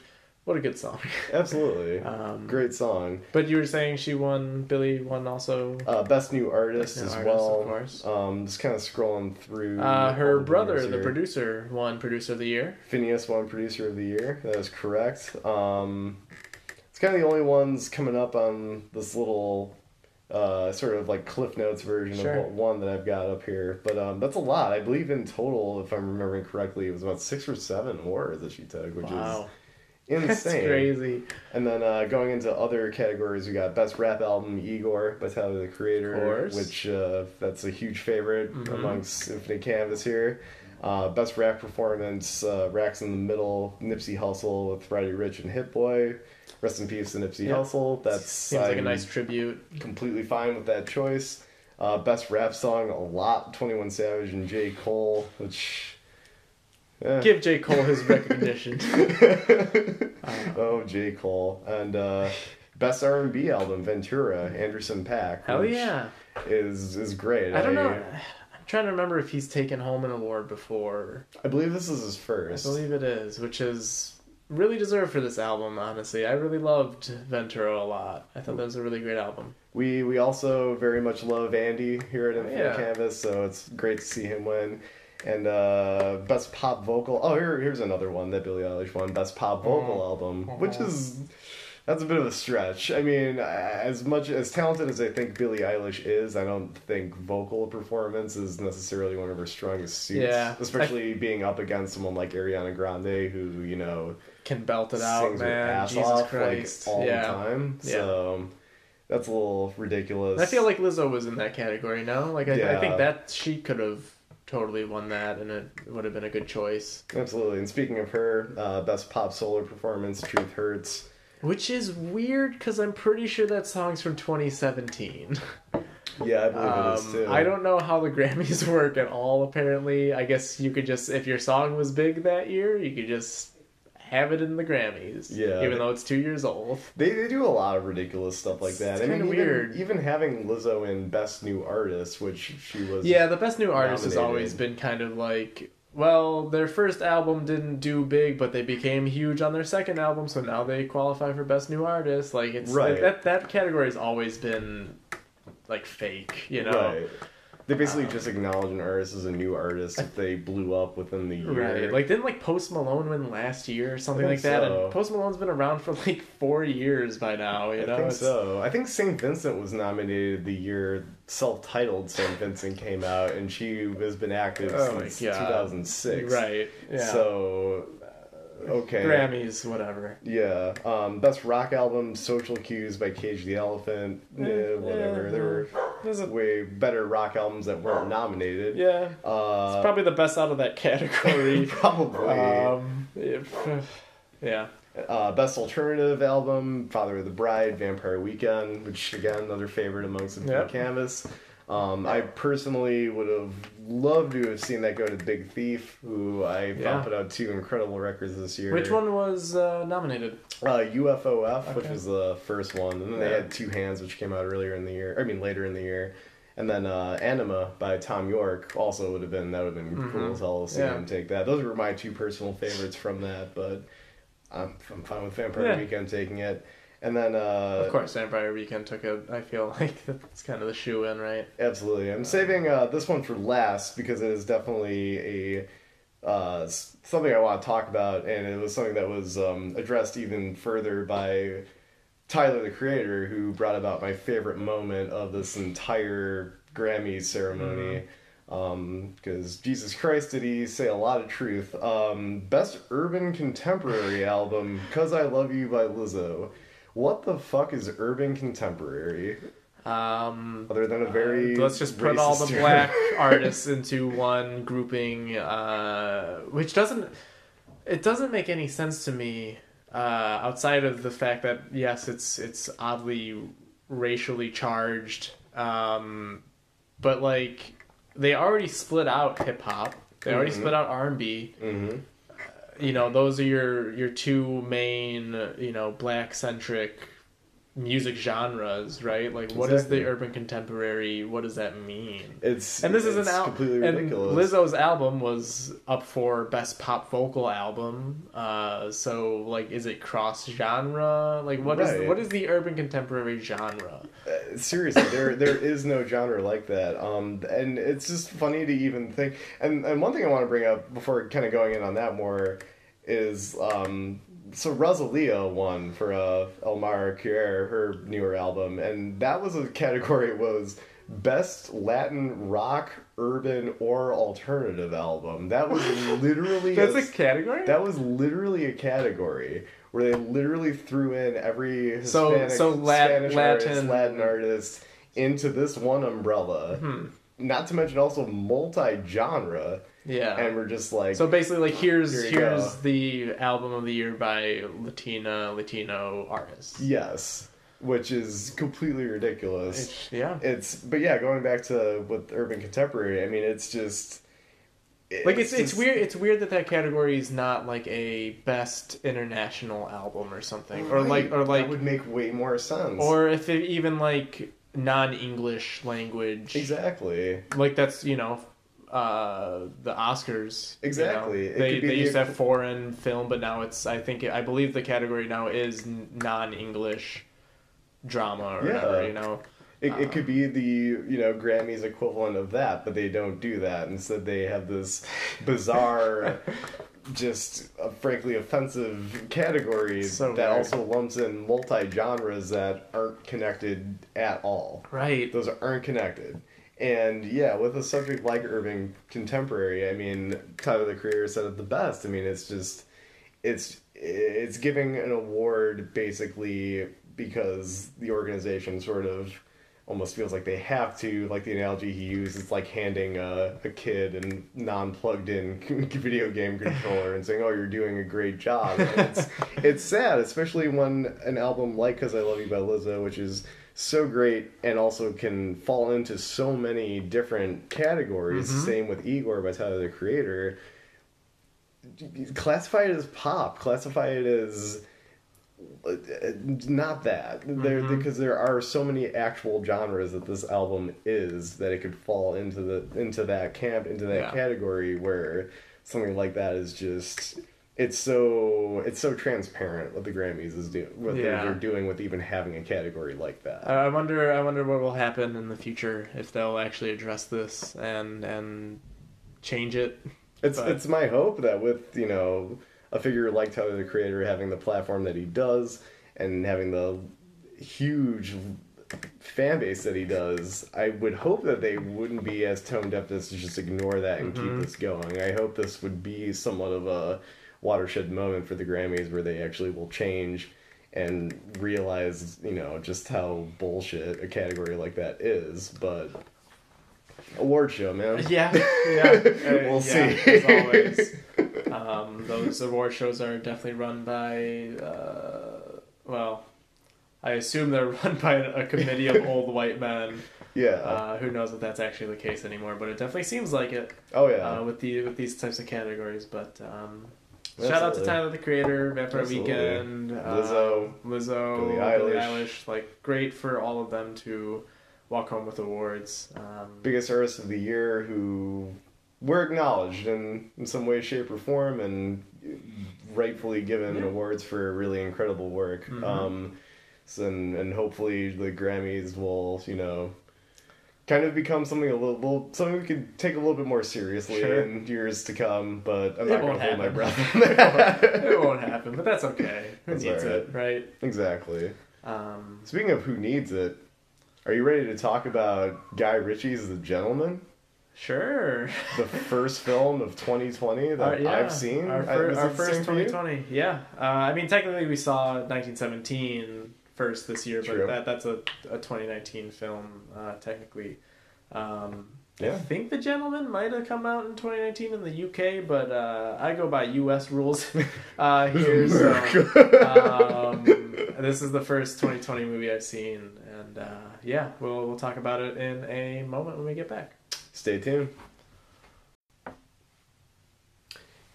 What a good song. Absolutely. Um, Great song. But you were saying she won. Billie won also. Uh, best new artist Best New as Artist, well. of course. Um, just kind of scrolling through. Uh, her the brother, the producer, won Producer of the Year. Finneas won Producer of the Year. That is correct. Um, it's kind of the only ones coming up on this little uh, sort of like Cliff Notes version Sure. of one that I've got up here. But um, that's a lot. I believe in total, if I'm remembering correctly, it was about six or seven awards that she took, which Wow, is that's insane. crazy. And then uh, going into other categories, we got Best Rap Album, Igor by Tyler the Creator, which uh, that's a huge favorite Mhm. amongst Infinite Canvas here. Uh, best rap performance, uh, Racks in the Middle, Nipsey Hussle with Roddy Ricch and Hit Boy. Rest in peace to Nipsey Yeah. Hussle. That's Seems like a nice tribute. completely fine with that choice. Uh, best rap song, a lot, 21 Savage and J. Cole, which. Eh. Give J. Cole his recognition. oh, J. Cole. And uh, best R&B album, Ventura, Anderson .Paak. Hell yeah. Is, is great. I don't know. I'm trying to remember if he's taken home an award before. I believe this is his first. I believe it is, which is really deserved for this album, honestly. I really loved Ventura a lot. I thought that was a really great album. We we also very much love Andy here at Infinite Yeah. Canvas, so it's great to see him win. And uh, best pop vocal. Oh, here here's another one that Billie Eilish won. Best pop vocal Mhm. album, which is that's a bit of a stretch. I mean, as much as talented as I think Billie Eilish is, I don't think vocal performance is necessarily one of her strongest suits. Yeah. especially being up against someone like Ariana Grande, who you know Can belt it out, man. ass Jesus off Christ. like all yeah. the time. Yeah. So that's a little ridiculous. I feel like Lizzo was in that category now. Like I, I think that she could have totally won that, and it would have been a good choice. Absolutely. And speaking of her, uh, best pop solo performance, Truth Hurts. Which is weird because I'm pretty sure that song's from 2017. Yeah, I believe it is Um, too. I don't know how the Grammys work at all. Apparently, I guess you could just if your song was big that year, you could just have it in the Grammys. Yeah. even though it's two years old. They, they do a lot of ridiculous stuff like that. It's I mean, even, weird. even having Lizzo in Best New Artist, which she was. Yeah, the best new artist has always been kind of like. Well, their first album didn't do big, but they became huge on their second album, so now they qualify for best new artist. Like it's Right. like, that that category has always been like fake, you know. Right. They basically Um, just acknowledge an artist as a new artist if they blew up within the year. Right. Like didn't like Post Malone win last year or something like that? so. And Post Malone's been around for like four years by now, you I know? think It's- so. I think St. Vincent was nominated the year self-titled St. Vincent came out, and she has been active Oh since 2006. Right. Yeah. So, okay. Grammys, whatever. Yeah. Um, best rock album, Social Cues by Cage the Elephant. Eh, Eh, whatever. yeah, there were There's a, way better rock albums that weren't nominated. yeah. Uh, It's probably the best out of that category. probably. um, yeah. Uh, best alternative album, Father of the Bride, Vampire Weekend, which again another favorite amongst the Yep. canvas. Um, I personally would have loved to have seen that go to Big Thief, who I Yeah. thought put out two incredible records this year. Which one was uh, nominated? Uh, UFOF, which was the first one, and then they Yeah. had Two Hands, which came out earlier in the year. I mean, later in the year, and then uh, Anima by Thom Yorke also would have been that would have been cool Mhm. as hell to see Yeah. him take that. Those were my two personal favorites from that, but I'm I'm fine with Vampire Yeah. Weekend taking it. And then uh, of course, Vampire Weekend took it. I feel like it's kind of the shoe in, right? Absolutely. I'm saving uh, this one for last because it is definitely a uh, something I want to talk about, and it was something that was um, addressed even further by Tyler, the creator, who brought about my favorite moment of this entire Grammy ceremony. Because Jesus Christ, did he say a lot of truth? Um, best urban contemporary album, "Cuz I Love You" by Lizzo. What the fuck is urban contemporary? Um, Other than a very let's just put all the term. black artists into one grouping, uh, which doesn't it doesn't make any sense to me uh, outside of the fact that yes, it's it's oddly racially charged, um, but like they already split out hip hop, they already Mhm. split out R and B. You know, those are your your two main you know black centric music genres, right? Like, what is Exactly. the urban contemporary? What does that mean? It's And this is an album. completely And ridiculous. Lizzo's album was up for best pop vocal album. Uh, so like, is it cross genre? Like, what is Right. what is the urban contemporary genre? Uh, seriously, there there is no genre like that. Um, and it's just funny to even think. And and one thing I want to bring up before kind of going in on that more is um. So Rosalia won for uh, El Mal Querer, her newer album, and that was a category it was best Latin rock, urban, or alternative album. That was literally That's a- a category. That was literally a category where they literally threw in every So- Hispanic, so Lat- Spanish artist, Latin- Latin artist into this one umbrella. Hmm. Not to mention also multi-genre. Yeah. and we're just like, so basically, like here's Here here's go. the album of the year by Latina Latino artists. yes, which is completely ridiculous. It's- yeah. It's but yeah, going back to with urban contemporary, I mean, it's just like it's it's weird it's weird that that category is not like a best international album or something or like or like that would make way more sense. or if it even like non-english language exactly, like that's you know uh the oscars you know. Exactly. It they, could be they used to have foreign film but now it's i think i believe the category now is non-english drama or Yeah. whatever you know it, Uh, it could be the you know Grammys equivalent of that, but they don't do that. Instead, they have this bizarre. Just uh, frankly offensive categories So that weird. also lumps in multi genres that aren't connected at all. right those aren't connected. And yeah, with a subject like urban contemporary, I mean, Tyler the Creator said it the best. I mean, it's just it's it's giving an award basically because the organization sort of almost feels like they have to. Like the analogy he used, it's like handing a, a kid a non-plugged in video game controller and saying, "Oh, you're doing a great job." And it's it's sad, especially when an album like "Cuz I Love You" by Lizzo, which is so great and also can fall into so many different categories. Mhm. Same with Igor by Tyler the Creator. Classify it as pop. Classify it as uh, not that there Mhm. because there are so many actual genres that this album is that it could fall into the into that camp into that Yeah. category where something like that is just it's so it's so transparent what the Grammys is doing what they're, Yeah. they're doing with even having a category like that. I wonder. I wonder what will happen in the future if they'll actually address this and and change it. It's But- it's my hope that with you know a figure like Tyler the Creator having the platform that he does and having the huge fan base that he does, I would hope that they wouldn't be as tone deaf as to just ignore that and Mhm. keep this going. I hope this would be somewhat of a watershed moment for the Grammys where they actually will change and realize, you know, just how bullshit a category like that is. But award show, man. Yeah, yeah. We'll yeah, see. As always, um, those award shows are definitely run by. Uh, well, I assume they're run by a committee of old white men. Yeah. Uh, who knows if that's actually the case anymore? But it definitely seems like it oh yeah. uh, with the with these types of categories. But um, shout out to Tyler the Creator, Vampire Absolutely. Weekend, Lizzo, uh, Lizzo, Billie Billie Eilish. Eilish. Like great for all of them to walk home with awards. Um, biggest artists of the year who were acknowledged in, in some way, shape, or form, and rightfully given Yeah. awards for really incredible work. Mhm. Um, so, and, and hopefully the Grammys will, you know, kind of become something a little, something we could take a little bit more seriously Sure. in years to come. But I'm It not going won't to hold my happen. breath. on that. it won't happen, but that's okay. Who That's needs alright. it, right? exactly. Um, Speaking of who needs it, are you ready to talk about Guy Ritchie's The Gentlemen? sure. the first film of 2020 that Our- yeah, I've seen. Our, fir- our first same for you? 2020. Yeah. Uh, I mean, technically, we saw 1917 first this year, True. but that that's a, a 2019 film, uh, technically. Um, I think The Gentlemen might have come out in 2019 in the UK, but uh, I go by US rules uh, here. so, um, this is the first 2020 movie I've seen, and uh, yeah, we'll we'll talk about it in a moment when we get back. Stay tuned.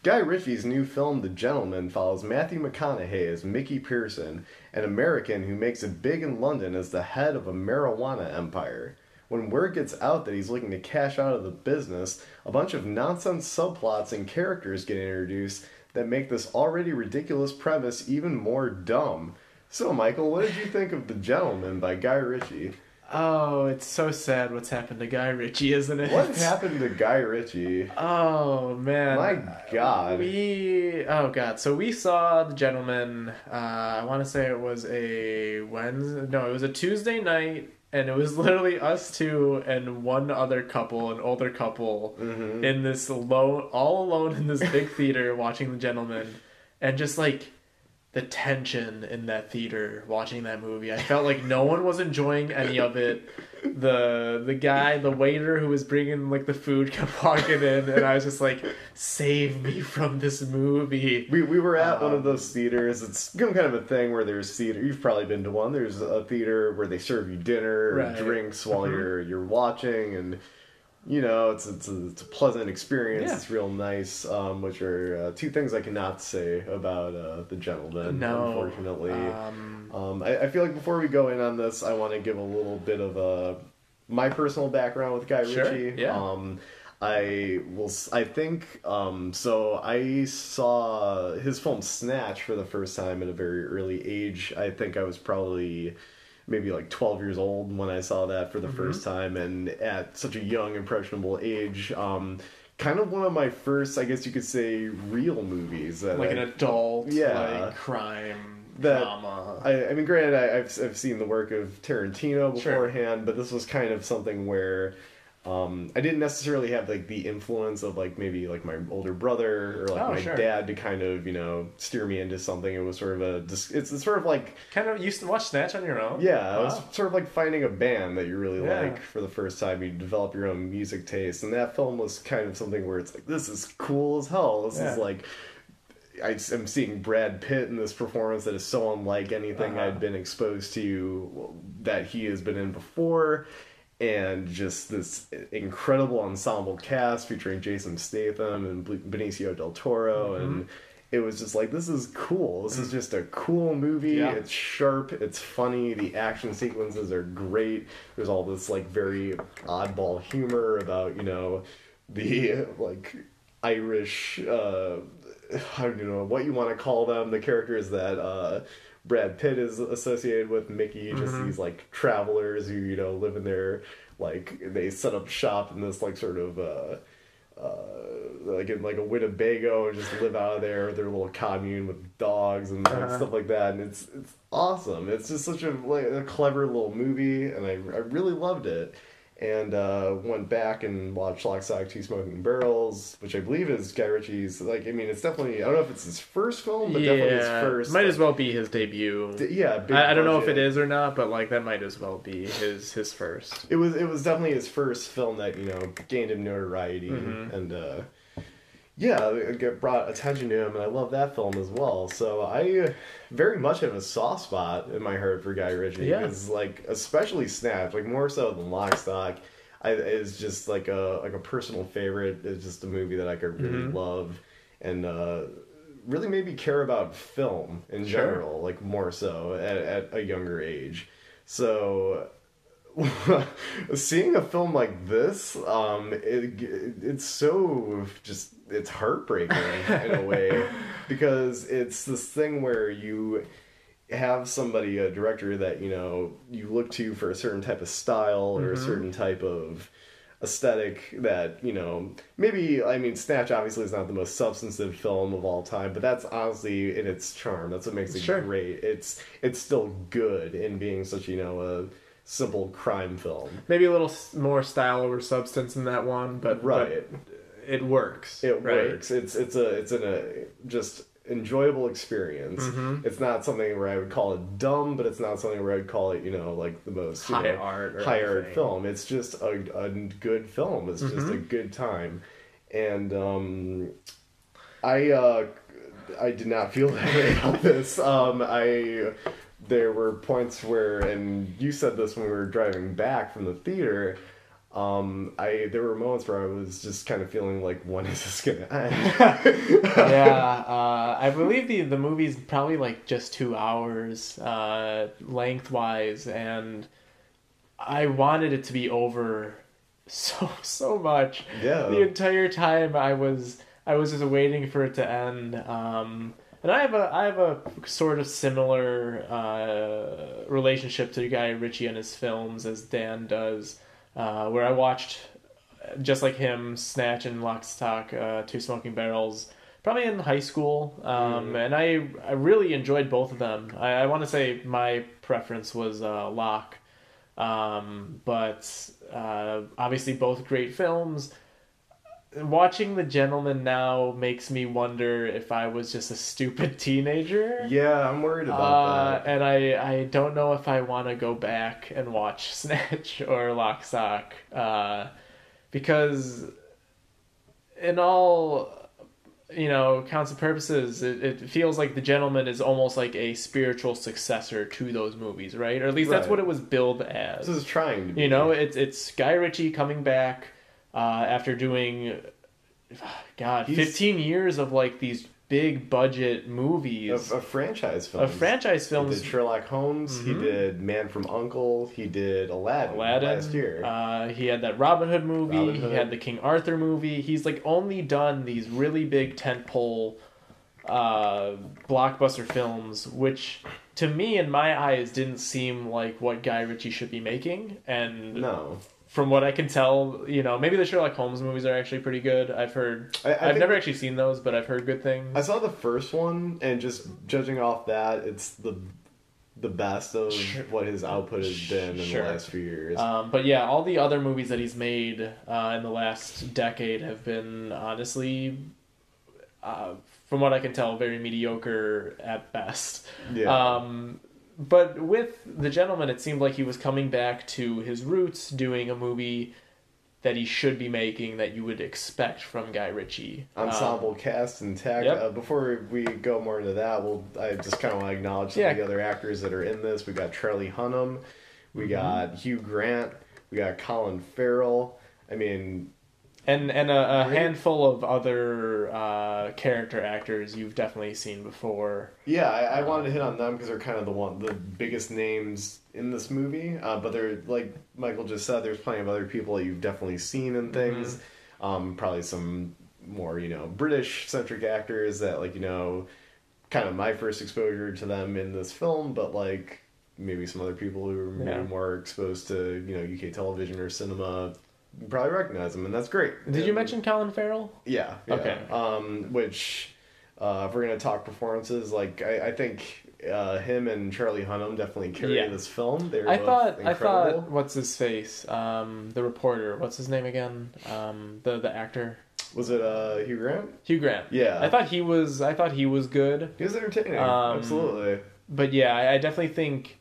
Guy Ritchie's new film, The Gentlemen, follows Matthew McConaughey as Mickey Pearson, an American who makes it big in London as the head of a marijuana empire. When word gets out that he's looking to cash out of the business, a bunch of nonsense subplots and characters get introduced that make this already ridiculous premise even more dumb. So, Michael, what did you think of The Gentlemen by Guy Ritchie? Oh, it's so sad what's happened to Guy Ritchie, isn't it? What happened to Guy Ritchie? Oh man, My God. We oh god, so we saw the Gentlemen. Uh, I want to say it was a Wednesday. No, it was a Tuesday night, and it was literally us two and one other couple, an older couple, Mm-hmm. in this alone, all alone in this big theater watching the Gentlemen, and just like the tension in that theater watching that movie. I felt like no one was enjoying any of it. The the guy, the waiter who was bringing like the food kept walking in and I was just like save me from this movie. We, we were at one of Um, those theaters. It's become kind of a thing where there's theater. You've probably been to one. There's a theater where they serve you dinner, Right. and drinks while Mhm. you're you're watching, and you know it's it's a, it's a pleasant experience. Yeah. It's real nice. Um, which are uh, two things I cannot say about uh, the Gentlemen. No. unfortunately. Um, Um, I, I feel like before we go in on this, I want to give a little bit of a my personal background with Guy Sure, Ritchie. yeah. Um, I will. I think. Um, so I saw his film Snatch for the first time at a very early age. I think I was probably maybe like 12 years old when I saw that for the Mm-hmm. first time, and at such a young, impressionable age. Um, kind of one of my first, I guess you could say, real movies. Like I, an adult Yeah. like crime That- drama. I, I mean, granted, I, I've I've seen the work of Tarantino Sure. beforehand, but this was kind of something where um, I didn't necessarily have like the influence of like maybe like my older brother or like Oh, my sure. dad to kind of you know steer me into something. It was sort of a it's, it's sort of like kind of used to watch Snatch on your own. yeah, it was sort of like finding a band that you really Yeah. like for the first time. You develop your own music taste, and that film was kind of something where it's like this is cool as hell. This is like I am seeing Brad Pitt in this performance that is so unlike anything Uh-huh. I'd been exposed to that he has been in before. And just this incredible ensemble cast featuring Jason Statham and Benicio del Toro, Mm-hmm. and it was just like this is cool. This is just a cool movie. Mm. Yeah. It's sharp. It's funny. The action sequences are great. There's all this like very oddball humor about you know the like Irish. Uh, I don't know what you want to call them. The characters that uh, Brad Pitt is associated with Mickey, just Mhm. these like travelers who you know live in their like they set up shop in this like sort of. Uh, uh, like in like a Winnebago and just live out of there, their little commune with dogs and, and Uh-huh. stuff like that, and it's it's awesome. It's just such a like a clever little movie, and I I really loved it. And uh, went back and watched Lock, Stock, Two Smoking Barrels, which I believe is Guy Ritchie's. Like, I mean, it's definitely I don't know if it's his first film, but definitely his first. might like, as well be his debut. d- yeah, big I, I don't know if it is or not, but like that might as well be his his first. It was it was definitely his first film that you know gained him notoriety Mhm. and uh, yeah, it get- brought attention to him, and I love that film as well. So I very much have a soft spot in my heart for Guy Ritchie Yeah. because like especially Snatch, like more so than Lock, Stock, I, is just like a like a personal favorite. It's just a movie that I could really Mhm. love and. Uh, Really made me care about film in Sure. general, like more so at, at a younger age. So seeing a film like this um it, it's so just it's heartbreaking in a way because it's this thing where you have somebody a director that you know you look to for a certain type of style or a Mhm. certain type of aesthetic that you know maybe i mean snatch obviously is not the most substantive film of all time but that's honestly in its charm that's what makes it Sure. great it's it's still good in being such you know a simple crime film Maybe a little more style over substance in that one, but right but it works. it right? works it's it's a it's an a just enjoyable experience Mhm. it's not something where i would call it dumb but it's not something where i'd call it you know like the most you High know, art. Or high art film. It's just a, a good film. It's just a Mhm. good time, and um, I uh, I did not feel that way about this. Um, I there were points where, and you said this when we were driving back from the theater. Um, I there were moments where I was just kind of feeling like, when is this gonna end? yeah, uh, I believe the the movie's probably like just two hours uh, lengthwise, and I wanted it to be over so so much. yeah. The entire time I was I was just waiting for it to end. Um, and I have a I have a sort of similar uh, relationship to Guy Ritchie and his films as Dan does, uh, where I watched just like him Snatch and Lock, Stock, uh, Two Smoking Barrels. Probably in high school, um, Mhm. and I I really enjoyed both of them. I, I want to say my preference was uh, Lock, um, but uh, obviously both great films. Watching the Gentlemen now makes me wonder if I was just a stupid teenager. Yeah, I'm worried about Uh, that. and I, I don't know if I want to go back and watch Snatch or Lock Stock uh, because, in all you know counts and purposes, it, it feels like The Gentlemen is almost like a spiritual successor to those movies, right? Or at least that's what it was billed as. This is trying to be. You know, it's it's Guy Ritchie coming back uh, after doing, God, He's- fifteen years of like these big budget movies, a franchise film. of franchise He did Sherlock Holmes. He Mhm. did Man from Uncle. He did Aladdin, Aladdin last year. Uh, he had that Robin Hood movie. Robin He had the King Arthur movie. He's like only done these really big tentpole uh, blockbuster films, which to me, in my eyes, didn't seem like what Guy Ritchie should be making. And no, from what I can tell, you know, maybe the Sherlock Holmes movies are actually pretty good. I've heard. I, I've never actually seen those, but I've heard good things. I saw the first one, and just judging off that, it's the the best of Sure. what his output has been in Sure. the last few years. Um, but yeah, all the other movies that he's made uh, in the last decade have been honestly, uh, from what I can tell, very mediocre at best. yeah, Um, but with The Gentlemen, it seemed like he was coming back to his roots, doing a movie that he should be making that you would expect from Guy Ritchie. Um, ensemble cast intact. yep. Uh, before we go more into that, well, I just kind of want to acknowledge some Yeah. of the other actors that are in this. We got Charlie Hunnam, we Mm-hmm. got Hugh Grant, we got Colin Farrell. I mean, and and a, a handful of other uh, character actors you've definitely seen before. yeah, I, I wanted to hit on them because they're kind of the one, the biggest names in this movie. Uh, but they're like Michael just said, there's plenty of other people that you've definitely seen in things. Mm-hmm. Um, probably some more, you know, British centric actors that like you know, kind of my first exposure to them in this film, but like maybe some other people who are maybe Yeah. more exposed to you know UK television or cinema probably recognize them, and that's great. Did you mention Colin Farrell? Yeah. yeah. Okay. Um, which, uh, if we're gonna talk performances, like I, I think uh, him and Charlie Hunnam definitely carry Yeah. this film. They're I both thought I incredible. thought what's his face? Um, the reporter. What's his name again? Um, the the actor was it uh, Hugh Grant? Hugh Grant. Yeah. I thought he was. I thought he was good. He was entertaining. Um, Absolutely. But yeah, I, I definitely think.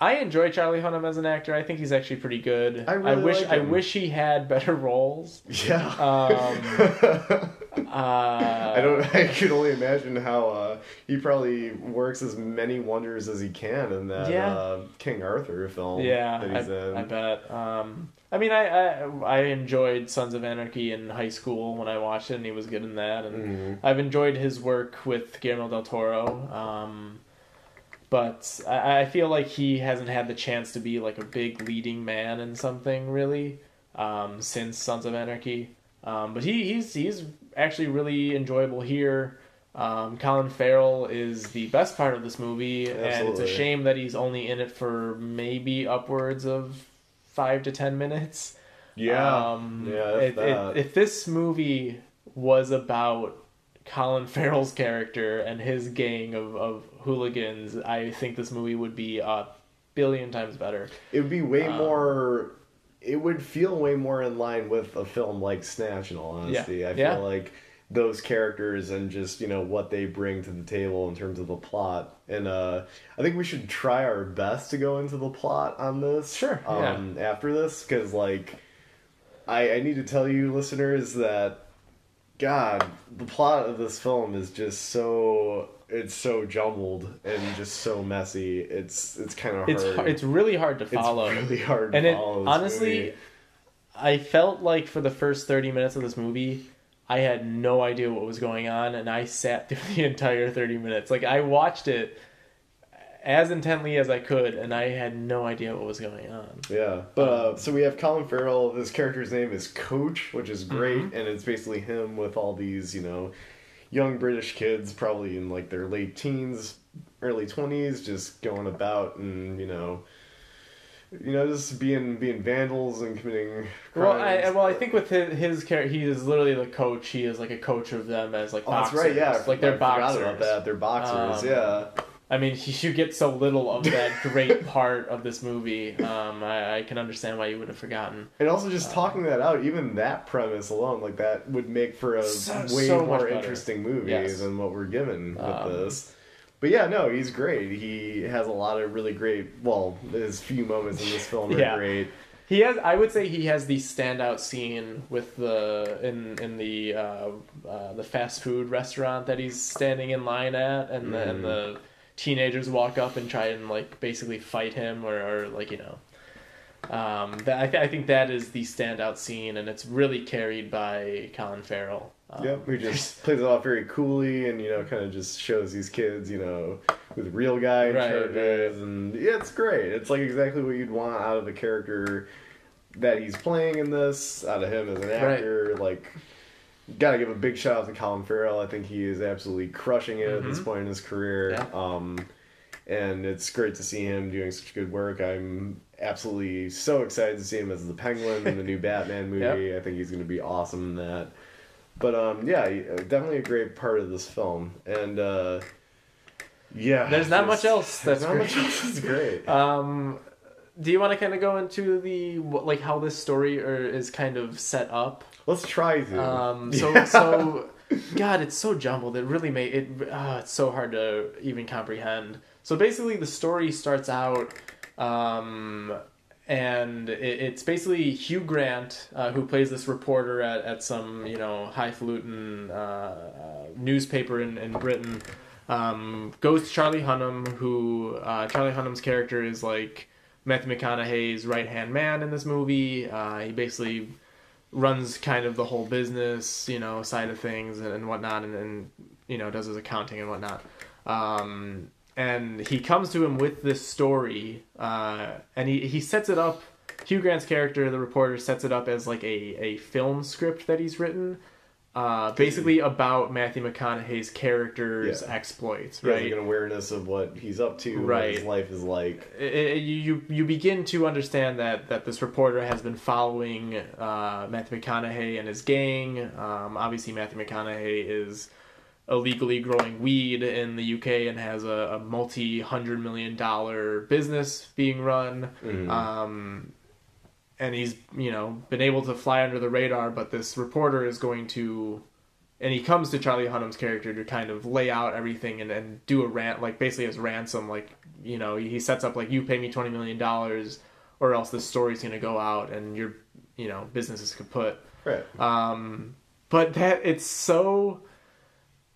I enjoy Charlie Hunnam as an actor. I think he's actually pretty good. I really wish like I wish he had better roles. Yeah. Um, Uh, I don't. I can only imagine how uh, he probably works as many wonders as he can in that Yeah. uh, King Arthur film. Yeah, that he's I, in. I bet. Um, I mean, I, I I enjoyed Sons of Anarchy in high school when I watched it, and he was good in that. And Mhm. I've enjoyed his work with Guillermo del Toro. Um, but I, I feel like he hasn't had the chance to be like a big leading man in something really um, since Sons of Anarchy. Um, but he, he's he's actually really enjoyable here. Um, Colin Farrell is the best part of this movie, and it's a shame that he's only in it for maybe upwards of five to ten minutes. Yeah. Um, Yeah, if that. if, if this movie was about Colin Farrell's character and his gang of, of hooligans, I think this movie would be a billion times better. It would be way Um, more. It would feel way more in line with a film like Snatch. In all honesty, I feel Yeah. like those characters and just you know what they bring to the table in terms of the plot. And uh, I think we should try our best to go into the plot on this. Sure, yeah. Um, After this, because like, I I need to tell you, listeners, that God, the plot of this film is just so. It's so jumbled and just so messy. It's it's kind of hard. hard, it's really hard to follow. It's really hard to and it honestly, movie. I felt like for the first thirty minutes of this movie, I had no idea what was going on, and I sat through the entire thirty minutes. Like I watched it as intently as I could, and I had no idea what was going on. yeah. But uh, so we have Colin Farrell. This character's name is Coach, which is great, Mm-hmm. and it's basically him with all these, you know, young British kids, probably in like their late teens, early twenties, just going about and you know. You know, just being being vandals and committing Well, I crimes. well, I think with his, his character, he is literally the coach. He is like a coach of them as like Oh, that's right. Yeah, like they're I boxers. about that. They're boxers. Um, yeah. I mean, you get so little of that great part of this movie. Um, I, I can understand why you would have forgotten. And also, just talking that out, even that premise alone, like that would make for a So- way so more interesting movie Yes. than what we're given with Um, this. But yeah, no, he's great. He has a lot of really great. Well, his few moments in this film are Yeah. great. He has, I would say, he has the standout scene with the in in the uh, uh, the fast food restaurant that he's standing in line at, and the, and the teenagers walk up and try and like basically fight him or, or like you know. Um, that I, th- I think that is the standout scene, and it's really carried by Colin Farrell. Um, Yep, who just plays it off very coolly, and you know, kind of just shows these kids, you know, with real guy Right, characters, and yeah, it's great. It's like exactly what you'd want out of a character that he's playing in this, out of him as an actor. Like, gotta give a big shout out to Colin Farrell. I think he is absolutely crushing it at this Mhm. point in his career. Yeah. Um, and it's great to see him doing such good work. I'm absolutely so excited to see him as the Penguin in the new Batman movie. I think he's going to be awesome in that. But um, yeah, definitely a great part of this film, and uh, yeah, There's not much else that's not great. much else that's great. Um, do you want to kind of go into the like how this story or is kind of set up? Let's try to. Um, so Yeah. so, God, it's so jumbled. It really made it. Uh, it's so hard to even comprehend. So basically, the story starts out, um, and it, it's basically Hugh Grant, uh, who plays this reporter at, at some you know highfalutin uh, uh, newspaper in in Britain. Um, goes to Charlie Hunnam, who uh, Charlie Hunnam's character is like Matthew McConaughey's right hand man in this movie. Uh, he basically runs kind of the whole business, you know, side of things and, and whatnot, and, and you know does his accounting and whatnot. Um, and he comes to him with this story, uh, and he he sets it up. Hugh Grant's character, the reporter, sets it up as like a a film script that he's written. Uh, basically about Matthew McConaughey's character's Yeah. exploits, He has right? like an awareness of what he's up to, what Right. his life is like. it, it- you you begin to understand that that this reporter has been following uh, Matthew McConaughey and his gang. Um, obviously, Matthew McConaughey is illegally growing weed in the UK and has a, a multi hundred million dollar business being run. Mhm. Um, and he's you know been able to fly under the radar, but this reporter is going to. And he comes to Charlie Hunnam's character to kind of lay out everything and, and do a rant, like basically as ransom, like you know, he sets up like you pay me twenty million dollars, or else this story's gonna go out and your, you know, business is kaput. Right. Um, but that it's so,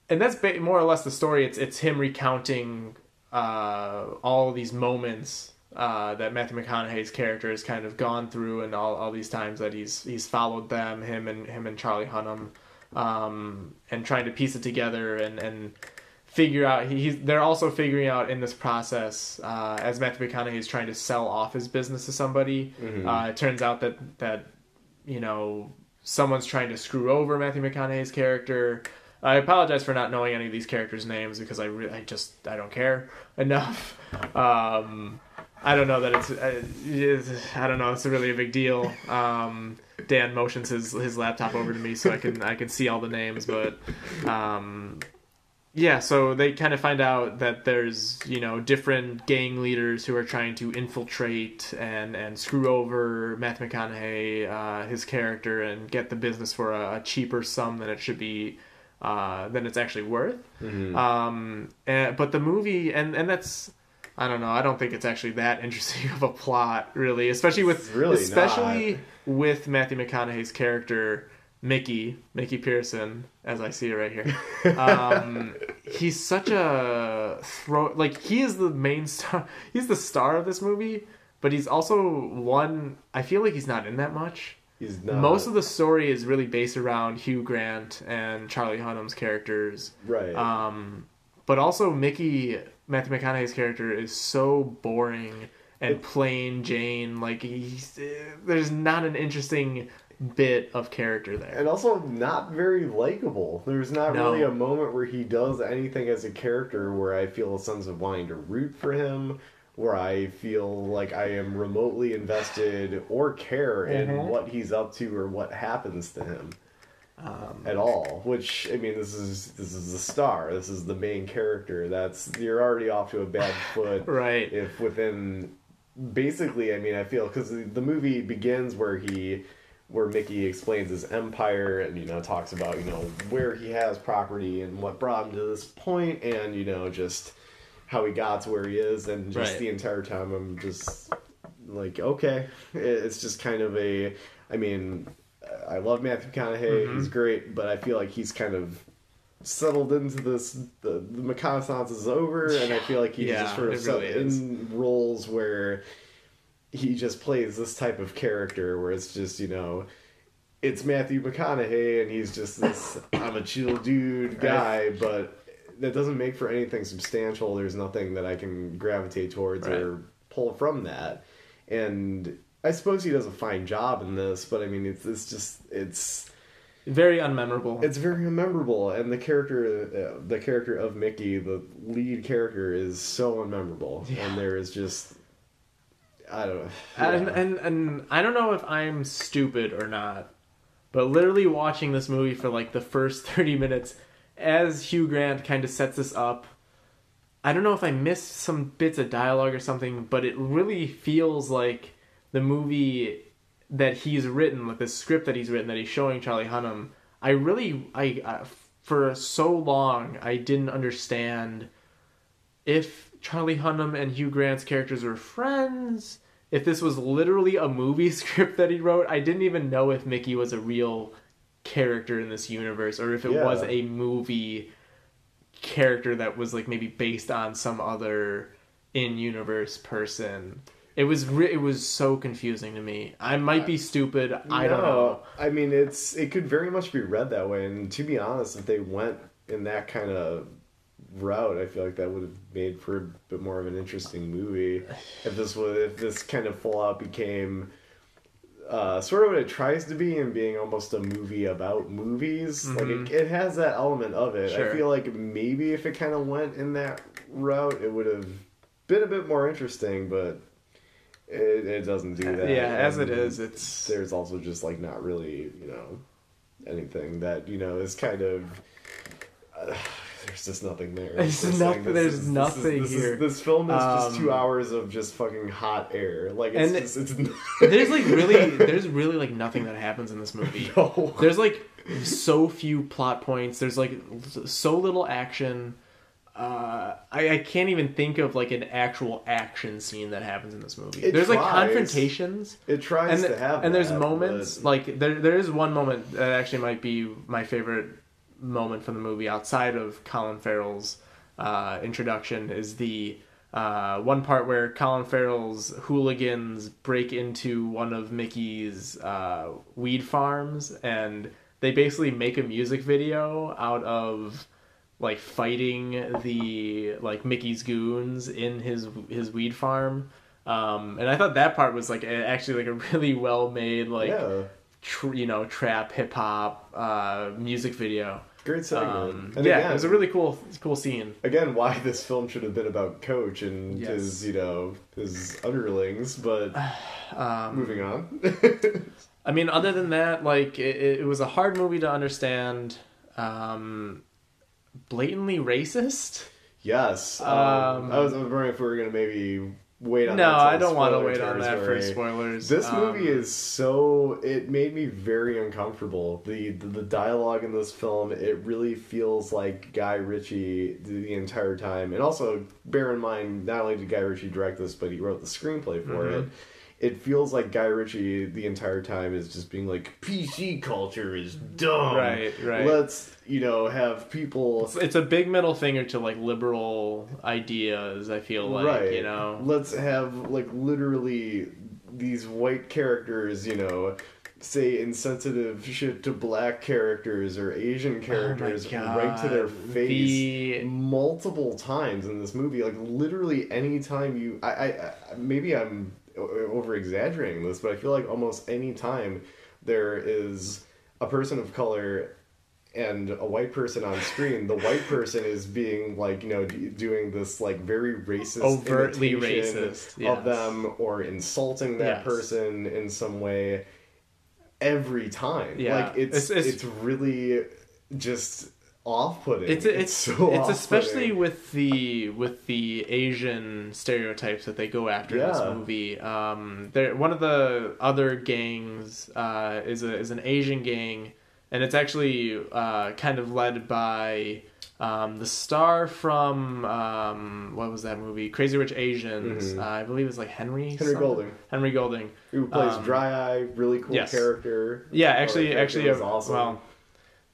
and that's ba- more or less the story. It's it's him recounting uh, all these moments uh, that Matthew McConaughey's character has kind of gone through, and all, all these times that he's he's followed them, him and him and Charlie Hunnam, um, and trying to piece it together and and figure out he, he's they're also figuring out in this process uh, as Matthew McConaughey is trying to sell off his business to somebody. Uh, it turns out that that you know someone's trying to screw over Matthew McConaughey's character. I apologize for not knowing any of these characters' names because I re- I just I don't care enough. Um, I don't know that it's, uh, it's I don't know it's really a big deal. Um, Dan motions his his laptop over to me so I can I can see all the names, but um, yeah, so they kind of find out that there's you know different gang leaders who are trying to infiltrate and and screw over Matthew McConaughey, uh, his character, and get the business for a, a cheaper sum than it should be, uh, than it's actually worth. Mm-hmm. Um, and, but the movie and and that's. I don't know. I don't think it's actually that interesting of a plot, really, especially with really especially with Matthew McConaughey's character Mickey, Mickey Pearson, as I see it right here. Um, he's such a throw. Like he is the main star. He's the star of this movie, but he's also one. I feel like he's not in that much. He's not Most of the story is really based around Hugh Grant and Charlie Hunnam's characters. right. Um, but also Mickey Matthew McConaughey's character is so boring and plain Jane. Like he's there's not an interesting bit of character there. and also not very likable. There's not No. really a moment where he does anything as a character where I feel a sense of wanting to root for him, where I feel like I am remotely invested or care in Mhm. what he's up to or what happens to him. Um, at all. Which I mean, this is this is the star. This is the main character. That's you're already off to a bad foot. right. If within basically, I mean, I feel because the, the movie begins where he where Mickey explains his empire and you know talks about you know where he has property and what brought him to this point and you know just how he got to where he is and just Right. the entire time I'm just like okay it's just kind of a I mean I love Matthew McConaughey Mm-hmm. he's great but I feel like he's kind of settled into this the, the McConaissance is over and I feel like he's Yeah, just sort of really in roles where he just plays this type of character where it's just you know it's Matthew McConaughey and he's just this I'm a chill dude guy but that doesn't make for anything substantial. There's nothing that I can gravitate towards or pull from that. And I suppose he does a fine job in this but I mean it's it's just it's Very unmemorable. it's very unmemorable, and the character uh, the character of Mickey the lead character is so unmemorable Yeah. and there is just I don't know and, and and I don't know if I'm stupid or not, but literally watching this movie for like the first 30 minutes as Hugh Grant kind of sets this up. I don't know if I missed some bits of dialogue or something, but it really feels like the movie that he's written, like the script that he's written that he's showing Charlie Hunnam. I really, I, for so long, I didn't understand if Charlie Hunnam and Hugh Grant's characters were friends, if this was literally a movie script that he wrote, I didn't even know if Mickey was a real character in this universe or if it Yeah. was a movie character that was like maybe based on some other in-universe person. It was re- it was so confusing to me. I might be stupid. I don't know. I mean, it's it could very much be read that way. And to be honest, if they went in that kind of route, I feel like that would have made for a bit more of an interesting movie. If this was if this kind of full out became uh, sort of what it tries to be and being almost a movie about movies. Like it, it has that element of it. Mm-hmm. Sure. I feel like maybe if it kind of went in that route, it would have been a bit more interesting, but. It, it doesn't do that. Yeah, as it is, it's there's also just like not really you know anything that you know is kind of uh, there's just nothing there. There's nothing- this there's this nothing this is- here. this film is just two Um, hours of just fucking hot air. Like it's And just, it's there's like really there's really like nothing that happens in this movie. no. There's like so few plot points. There's like so little action. Uh, I, I can't even think of like an actual action scene that happens in this movie. It there's like confrontations. It tries and, to have and there's that, moments but- like there there is one moment that actually might be my favorite moment from the movie outside of Colin Farrell's uh, introduction is the uh, one part where Colin Farrell's hooligans break into one of Mickey's uh, weed farms and they basically make a music video out of like fighting the like Mickey's goons in his his weed farm. Um, and I thought that part was like a- actually like a really well made like yeah, tr- you know trap hip hop uh, music video. great segment. Um, and yeah, again, it was a really cool cool scene. again why this film should have been about Coach and Yes. his you know his underlings, but Um, moving on. I mean, other than that, like it, it was a hard movie to understand. Um, blatantly racist. yes, um, I was wondering if we were gonna maybe wait on. No, I don't want to wait on that for spoilers. This Um, movie is so it made me very uncomfortable. The, the the dialogue in this film, it really feels like Guy Ritchie the, the entire time. And also bear in mind, not only did Guy Ritchie direct this, but he wrote the screenplay for Mhm. it. It feels like Guy Ritchie the entire time is just being like PC culture is dumb. Right, right. Let's you know have people It's, it's a big middle finger to like liberal ideas. I feel like right. you know. Let's have like literally these white characters, you know, say insensitive shit to black characters or Asian oh characters Oh right to their face The- multiple times in this movie. Like literally any time you, I, I, I maybe I'm over exaggerating this, but I feel like almost any time there is a person of color and a white person on screen, the white person is being like you know d- doing this like very racist, Overtly racist, yes. of them or insulting that Yes. person in some way. every time. Yeah. like it's It's- it's, it's- really just off-putting. It's it's so it's especially with the with the Asian stereotypes that they go after in this movie. Um, there one of the other gangs uh, is a is an Asian gang, and it's actually uh, kind of led by. Um, the star from um, what was that movie? Crazy Rich Asians. Mhm. Uh, I believe it was like Henry. Henry something? Golding, Henry Golding. who plays Um, Dry Eye, really cool yes. character. Yeah, actually, actually, was awesome. well,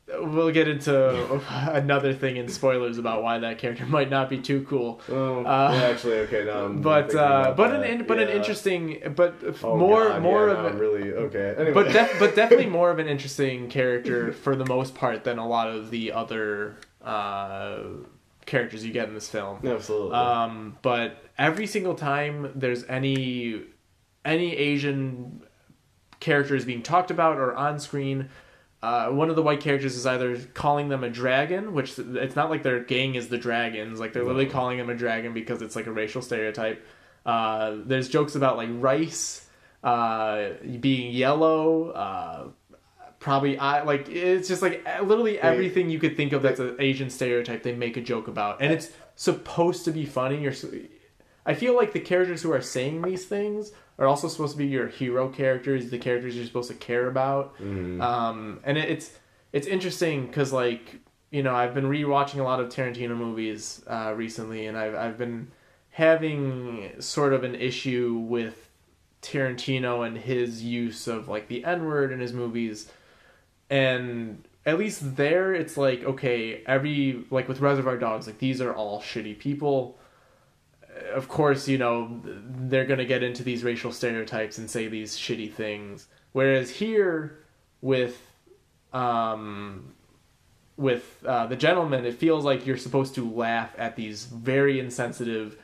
we'll get into another thing in spoilers about why that character might not be too cool. Oh, uh, yeah, actually, okay, now I'm But uh, but that. an but an interesting, but Oh, more God, more yeah, of a, I'm really okay. Anyway. but def- but definitely more of an interesting character for the most part than a lot of the other uh, characters you get in this film. absolutely. Um, but every single time there's any any Asian characters being talked about or on screen, uh, one of the white characters is either calling them a dragon, which it's not like their gang is the dragons, like they're literally calling them a dragon because it's like a racial stereotype. Uh, there's jokes about like rice uh, being yellow. Uh, probably I like it's just like literally everything you could think of that's an Asian stereotype they make a joke about, and it's supposed to be funny. You're, I feel like the characters who are saying these things are also supposed to be your hero characters, the characters you're supposed to care about. Mhm. Um, and it, it's it's interesting because like you know I've been rewatching a lot of Tarantino movies uh, recently, and I've I've been having sort of an issue with Tarantino and his use of like the N word in his movies, and at least there it's like okay every like with Reservoir Dogs like these are all shitty people. Of course, you know they're gonna get into these racial stereotypes and say these shitty things. Whereas here, with um, with uh, the Gentlemen, it feels like you're supposed to laugh at these very insensitive,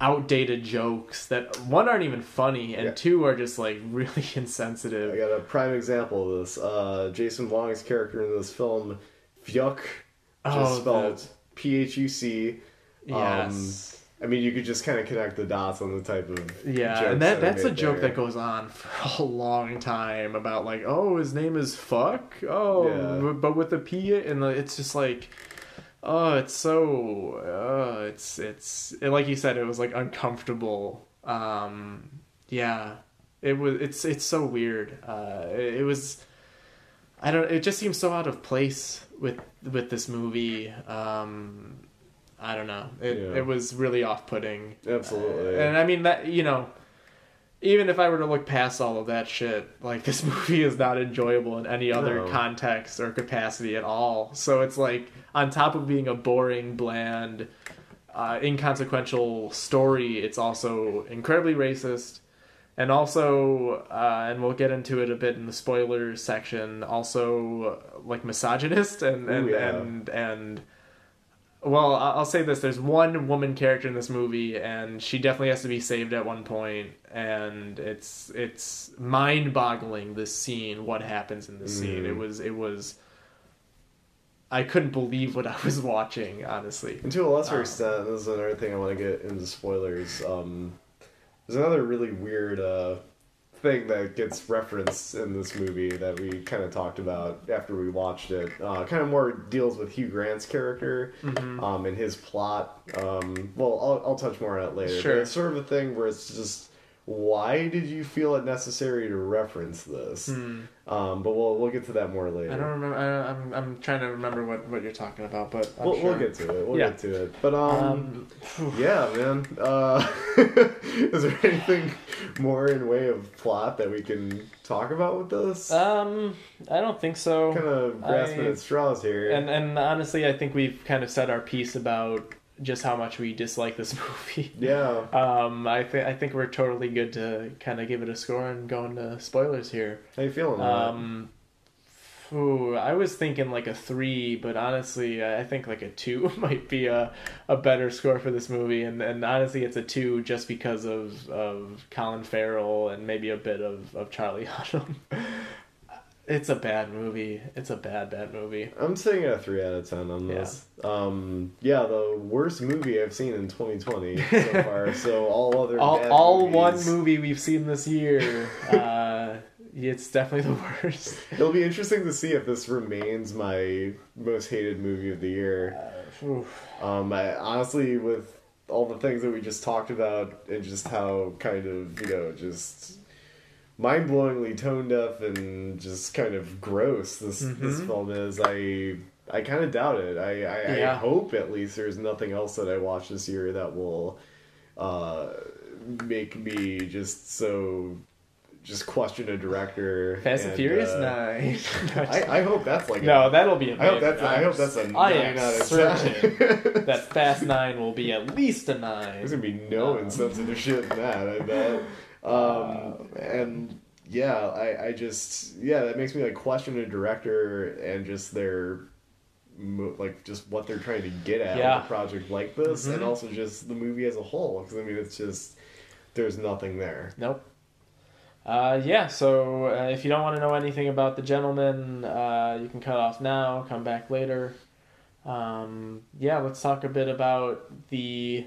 outdated jokes that one aren't even funny, and Yeah. two are just like really insensitive. I got a prime example of this. Uh, Jason Wong's character in this film, Phuc, just Oh, spelled P H U C. Yes. I mean, you could just kind of connect the dots on the type of Yeah, and that I that's a joke there. that goes on for a long time about like, oh, his name is fuck. Oh, Yeah. but with the p and the, it's just like, oh, it's so, uh, it's it's and like you said, it was like uncomfortable. Um, yeah, it was. It's it's so weird. Uh, it, it was. I don't. It just seems so out of place with with this movie. Um, I don't know. It Yeah. it was really off putting. Absolutely. And I mean that you know, even if I were to look past all of that shit, like this movie is not enjoyable in any other No. context or capacity at all. So it's like on top of being a boring, bland, uh, inconsequential story, it's also incredibly racist. And also, uh, and we'll get into it a bit in the spoilers section. Also, uh, like misogynist and and Ooh, yeah. and and well, I- I'll say this: there's one woman character in this movie, and she definitely has to be saved at one point, and it's it's mind-boggling. This scene, what happens in this scene? Mm. It was it was. I couldn't believe what I was watching, honestly. And to a lesser Um, extent, this is another thing I want to get into spoilers. Um, there's another really weird uh, thing that gets referenced in this movie that we kind of talked about after we watched it. Uh, kind of more deals with Hugh Grant's character Mm-hmm. um, and his plot. Um, well, I'll, I'll touch more on it later. Sure. It's sort of a thing where it's just. Why did you feel it necessary to reference this? Um, but we'll we'll get to that more later. I don't remember. I, I'm I'm trying to remember what, what you're talking about, but I'm We'll, sure. we'll get to it. We'll Yeah. get to it. But um, Um, yeah, man. Uh, is there anything more in way of plot that we can talk about with this? um, I don't think so. kind of grasping I- at straws here. And and honestly, I think we've kind of said our piece about just how much we dislike this movie. yeah, Um, I think I think we're totally good to kind of give it a score and go into spoilers here. how you feeling? Um, ooh, I was thinking like a three, but honestly, I think like a two might be a, a better score for this movie. And, and honestly, it's a two just because of, of Colin Farrell and maybe a bit of, of Charlie Hunnam. It's a bad movie. It's a bad, bad movie. I'm saying a three out of ten on this. Um, yeah, the worst movie I've seen in 2020 so far. so all other All, all one movie we've seen this year. Uh, It's definitely the worst. It'll be interesting to see if this remains my most hated movie of the year. Oof. Um, I, honestly, with all the things that we just talked about and just how kind of you know just mind-blowingly tone deaf and just kind of gross this this Mhm. film is, I I kind of doubt it. I I, I hope at least there's nothing else that I watch this year that will uh, make me just so just question a director. Fast and, Furious uh, Nine. I, I hope that's like a- no, that'll be. I hope that's I hope that's a I nine out of ten. that Fast Nine will be at least a nine. There's gonna be no Um, insensitive shit in that. I bet. Um, Oh, and yeah, I, I just yeah, that makes me like question a director and just their like just what they're trying to get at Yeah. with a project like this, and Mhm. also just the movie as a whole. Because I mean, it's just there's nothing there. Nope. Uh, yeah, so uh, if you don't want to know anything about the Gentlemen, uh, you can cut off now, come back later. Um, yeah, let's talk a bit about the.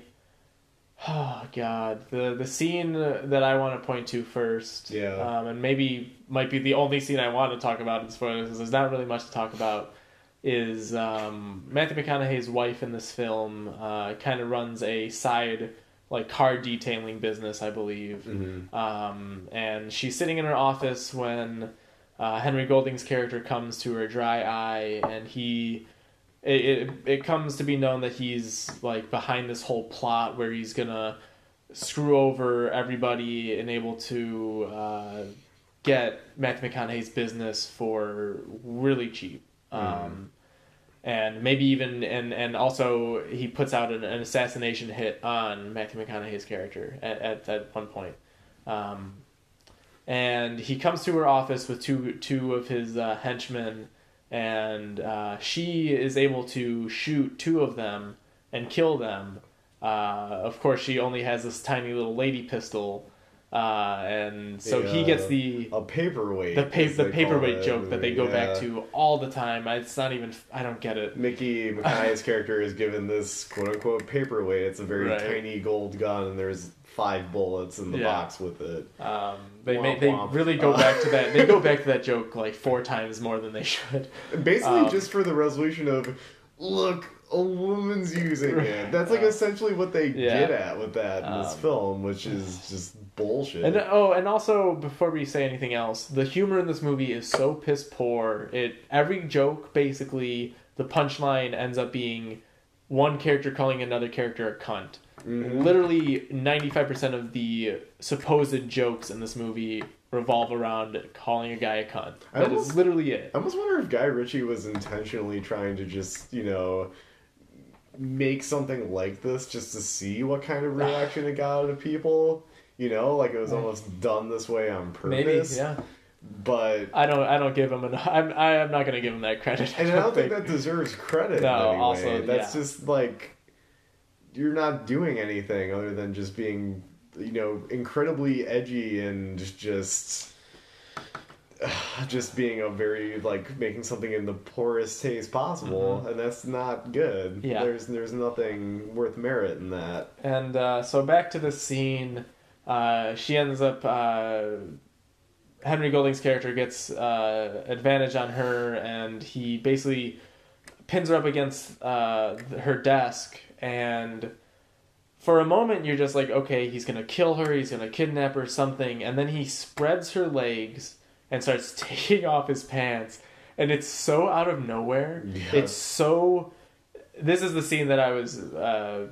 Oh God, the the scene that I want to point to first, Yeah. um, and maybe might be the only scene I want to talk about in spoilers because there's not really much to talk about. Is um, Matthew McConaughey's wife in this film uh, kind of runs a side like car detailing business, I believe. Mm-hmm. Um, and she's sitting in her office when uh, Henry Golding's character comes to her dry eye, and he. It, it, it comes to be known that he's like behind this whole plot where he's gonna screw over everybody and able to uh, get Matthew McConaughey's business for really cheap. Um, and maybe even and and also he puts out an, an assassination hit on Matthew McConaughey's character at at, at one point. Um, and he comes to her office with two two of his uh, henchmen, and uh, she is able to shoot two of them and kill them. Uh, of course, she only has this tiny little lady pistol, uh, and so he gets the A paperweight. the pa- the paperweight joke that they go back to all the time. It's not even. I don't get it. Mickey McKay's character is given this quote unquote paperweight. It's a very Right. tiny gold gun, and there's five bullets in the Yeah. box with it. Um, they Womp they womp. really go Uh, back to that. They go back to that joke like four times more than they should. Basically, Um, just for the resolution of, look, a woman's using it. That's like Uh, essentially what they yeah. get at with that in this Um, film, which is just bullshit. And oh, and also before we say anything else, the humor in this movie is so piss poor. It every joke basically the punchline ends up being one character calling another character a cunt. Mhm. Literally ninety five percent of the supposed jokes in this movie revolve around calling a guy a cunt. That is almost- literally it. I almost wonder if Guy Ritchie was intentionally trying to just, you know, make something like this just to see what kind of reaction it got out of people. You know, like it was almost done this way on Maybe, purpose. yeah. But I don't. I don't give him enough. I'm. I am not going to give him that credit. and I don't think that deserves credit. No, in any way. also, that's yeah. just like you're not doing anything other than just being, you know, incredibly edgy and just. Just being a very like making something in the poorest taste possible, and that's not good. Mm-hmm. Yeah. there's there's nothing worth merit in that. And uh, so back to the scene, uh, she ends up. Uh, Henry Golding's character gets uh, advantage on her, and he basically pins her up against uh, her desk. And for a moment, you're just like, okay, he's gonna kill her, he's gonna kidnap her, something. And then he spreads her legs and starts taking off his pants, and it's so out of nowhere. Yeah. It's so. This is the scene that I was uh,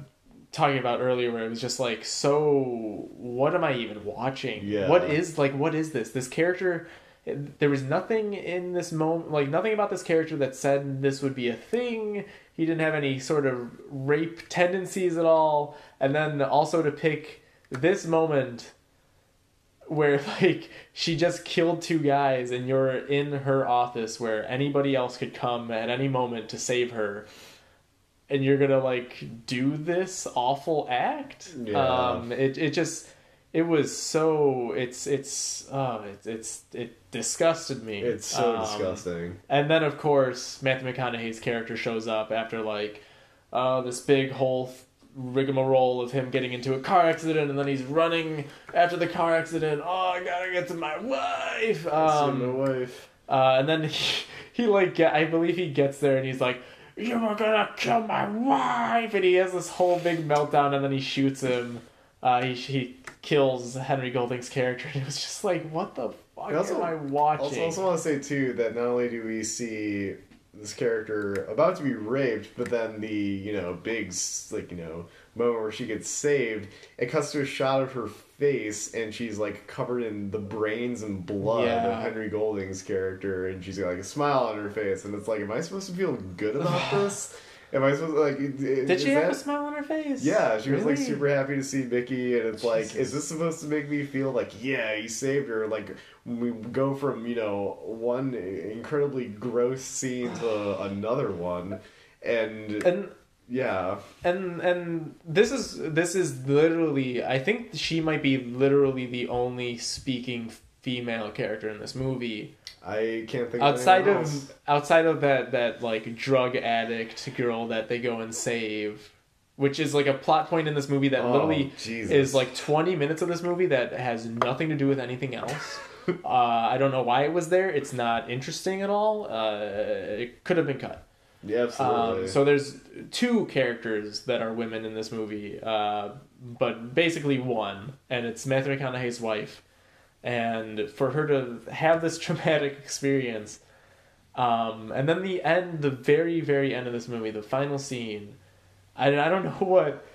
talking about earlier, where it was just like, so what am I even watching? Yeah. What is like? What is this? This character. There was nothing in this moment, like nothing about this character that said this would be a thing. He didn't have any sort of rape tendencies at all. And then also to pick this moment where like she just killed two guys and you're in her office where anybody else could come at any moment to save her and you're gonna like do this awful act Yeah. um it, it just it was so it's it's oh it's it's it disgusted me It's so Um, disgusting. and then, of course, Matthew McConaughey's character shows up after like, uh, this big whole rigmarole of him getting into a car accident and then he's running after the car accident. Oh, I gotta get to my wife. Um, my wife. uh, and then he, he like get, I believe he gets there and he's like, "You were gonna kill my wife," and he has this whole big meltdown and then he shoots him. Uh, he he kills Henry Golding's character and it was just like, what the fuck also- am I watching? Also, also want to say too that not only do we see this character about to be raped, but then the you know big like you know moment where she gets saved, it cuts to a shot of her face and she's like covered in the brains and blood Yeah. of Henry Golding's character, and she's got like a smile on her face, and it's like, am I supposed to feel good about this? Am I supposed to like? Did she have that- a smile on her face? Yeah, she was like super happy to see Mickey, and it's like, is this supposed to make me feel like, yeah, he saved her? Like, we go from you know one incredibly gross scene to another one, and, And yeah, and and this is this is literally I think she might be literally the only speaking female character in this movie I can't think outside of of outside of that that like drug addict girl that they go and save which is like a plot point in this movie that Oh, literally Jesus. is like 20 minutes of this movie that has nothing to do with anything else uh, i don't know why it was there it's not interesting at all uh, it could have been cut yeah, absolutely. um, so there's two characters that are women in this movie, uh, but basically one, and it's Matthew McConaughey's wife. And for her to have this traumatic experience, um, and then the end, the very very end of this movie, the final scene, I, I don't know what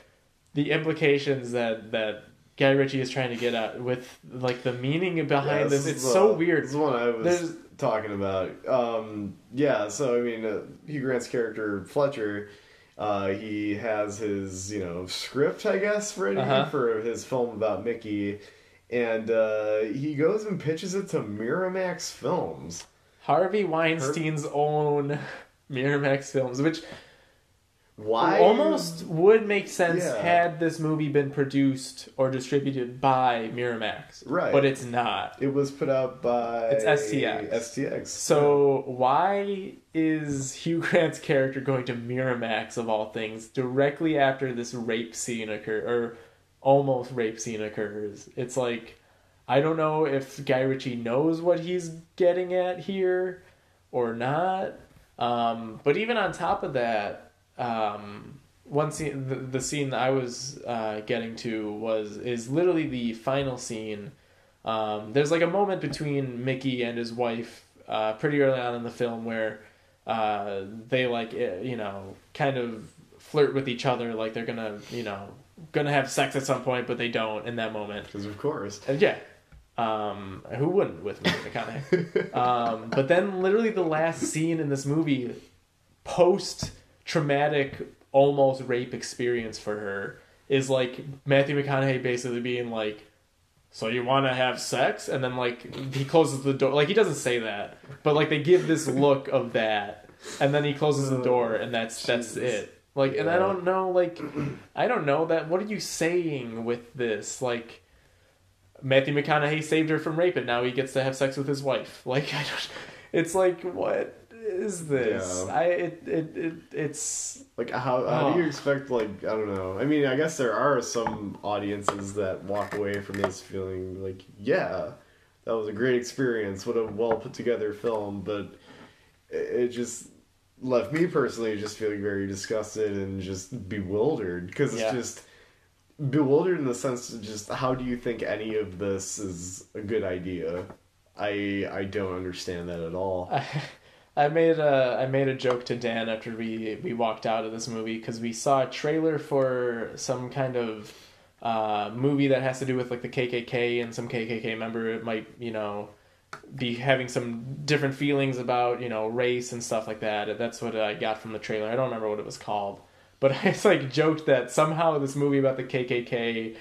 the implications that that Guy Ritchie is trying to get at with like the meaning Yeah, behind this. It's the- so weird. This is one I was There's- talking about. Um, yeah, so I mean, uh, Hugh Grant's character Fletcher, uh, he has his you know script, I guess, ready Uh-huh. for his film about Mickey, and uh, he goes and pitches it to Miramax Films. Harvey Weinstein's own Miramax films, which Why? almost would make sense Yeah. had this movie been produced or distributed by Miramax. Right. But it's not. It was put out by It's STX. STX. So why is Hugh Grant's character going to Miramax of all things directly after this rape scene occur or almost rape scene occurs? It's like I don't know if Guy Ritchie knows what he's getting at here or not. Um, but even on top of that, um, one scene, the, the scene that I was uh, getting to was is literally the final scene. Um, there's like a moment between Mickey and his wife uh, pretty early on in the film where uh, they like eh, you know kind of flirt with each other like they're gonna you know gonna have sex at some point but they don't in that moment. Because of course. and yeah. Um, who wouldn't with Matthew McConaughey um, but then literally the last scene in this movie post traumatic almost rape experience for her is like Matthew McConaughey basically being like so you want to have sex? And then like he closes the door like he doesn't say that but like they give this look of that. And then he closes the door and that's that's it like and i don't know like i don't know that what are you saying with this like matthew mcconaughey saved her from rape and now he gets to have sex with his wife like i don't it's like what is this Yeah. i it, it, it it's Like how how do Oh. you expect like I don't know. I mean, I guess there are some audiences that walk away from this feeling like, yeah, that was a great experience. What a well put together film, but it, it just left me personally just feeling very disgusted and just bewildered because it's Yeah. just bewildered in the sense of just how do you think any of this is a good idea? I I don't understand that at all. I, I made a I made a joke to Dan after we we walked out of this movie because we saw a trailer for some kind of uh, movie that has to do with like the KKK and some KKK member it might you know be having some different feelings about you know race and stuff like that. That's what I got from the trailer. I don't remember what it was called, but I just like joked that somehow this movie about the KKK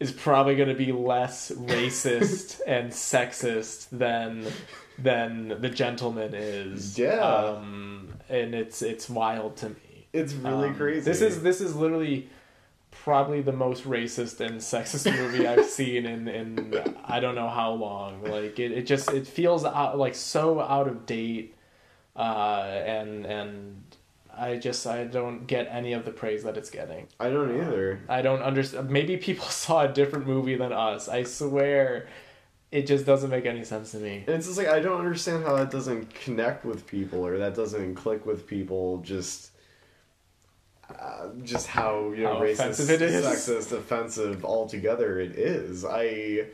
is probably going to be less racist and sexist than than the Gentlemen is. Yeah. um, and it's it's wild to me. It's really Um, crazy. This is this is literally probably the most racist and sexist movie I've seen in in I don't know how long. Like it, it just it feels out, like so out of date, uh, and and I just I don't get any of the praise that it's getting. I don't either. I don't understand. Maybe people saw a different movie than us. I swear, it just doesn't make any sense to me. And it's just like I don't understand how that doesn't connect with people or that doesn't click with people. Just, uh, just how you know How racist, offensive it is. sexist, offensive altogether it is. I.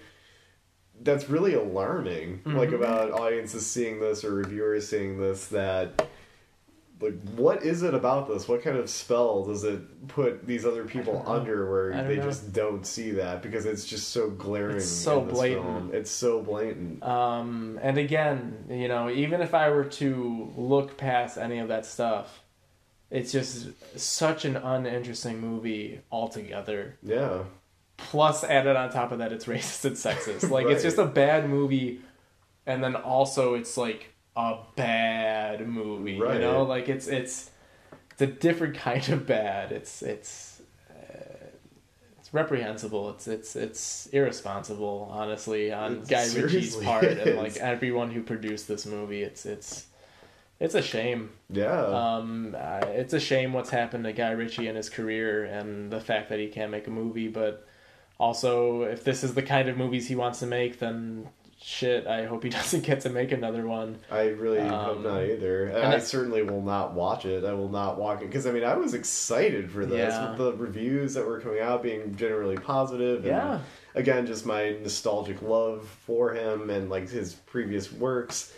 That's really alarming. Like Mhm. about audiences seeing this or reviewers seeing this that. Like, what is it about this? What kind of spell does it put these other people under where they know. just don't see that because it's just so glaring. It's so blatant. film. It's so blatant. Um, and again, you know, even if I were to look past any of that stuff, it's just such an uninteresting movie altogether. Yeah. Plus, added on top of that, it's racist and sexist. Like, it's just a bad movie, and then also it's like a bad movie. Right. You know, like it's it's it's a different kind of bad. It's it's uh, it's reprehensible. It's it's it's irresponsible, honestly, on It Guy Ritchie's part and like everyone who produced this movie. It's it's it's a shame. Yeah. Um, uh, it's a shame what's happened to Guy Ritchie in his career and the fact that he can't make a movie. But also, if this is the kind of movies he wants to make, then shit, I hope he doesn't get to make another one. I really hope Um, not either. And and I I- certainly will not watch it. I will not watch it because I mean I was excited for this Yeah. with the reviews that were coming out being generally positive. And Yeah. Again, just my nostalgic love for him and like his previous works,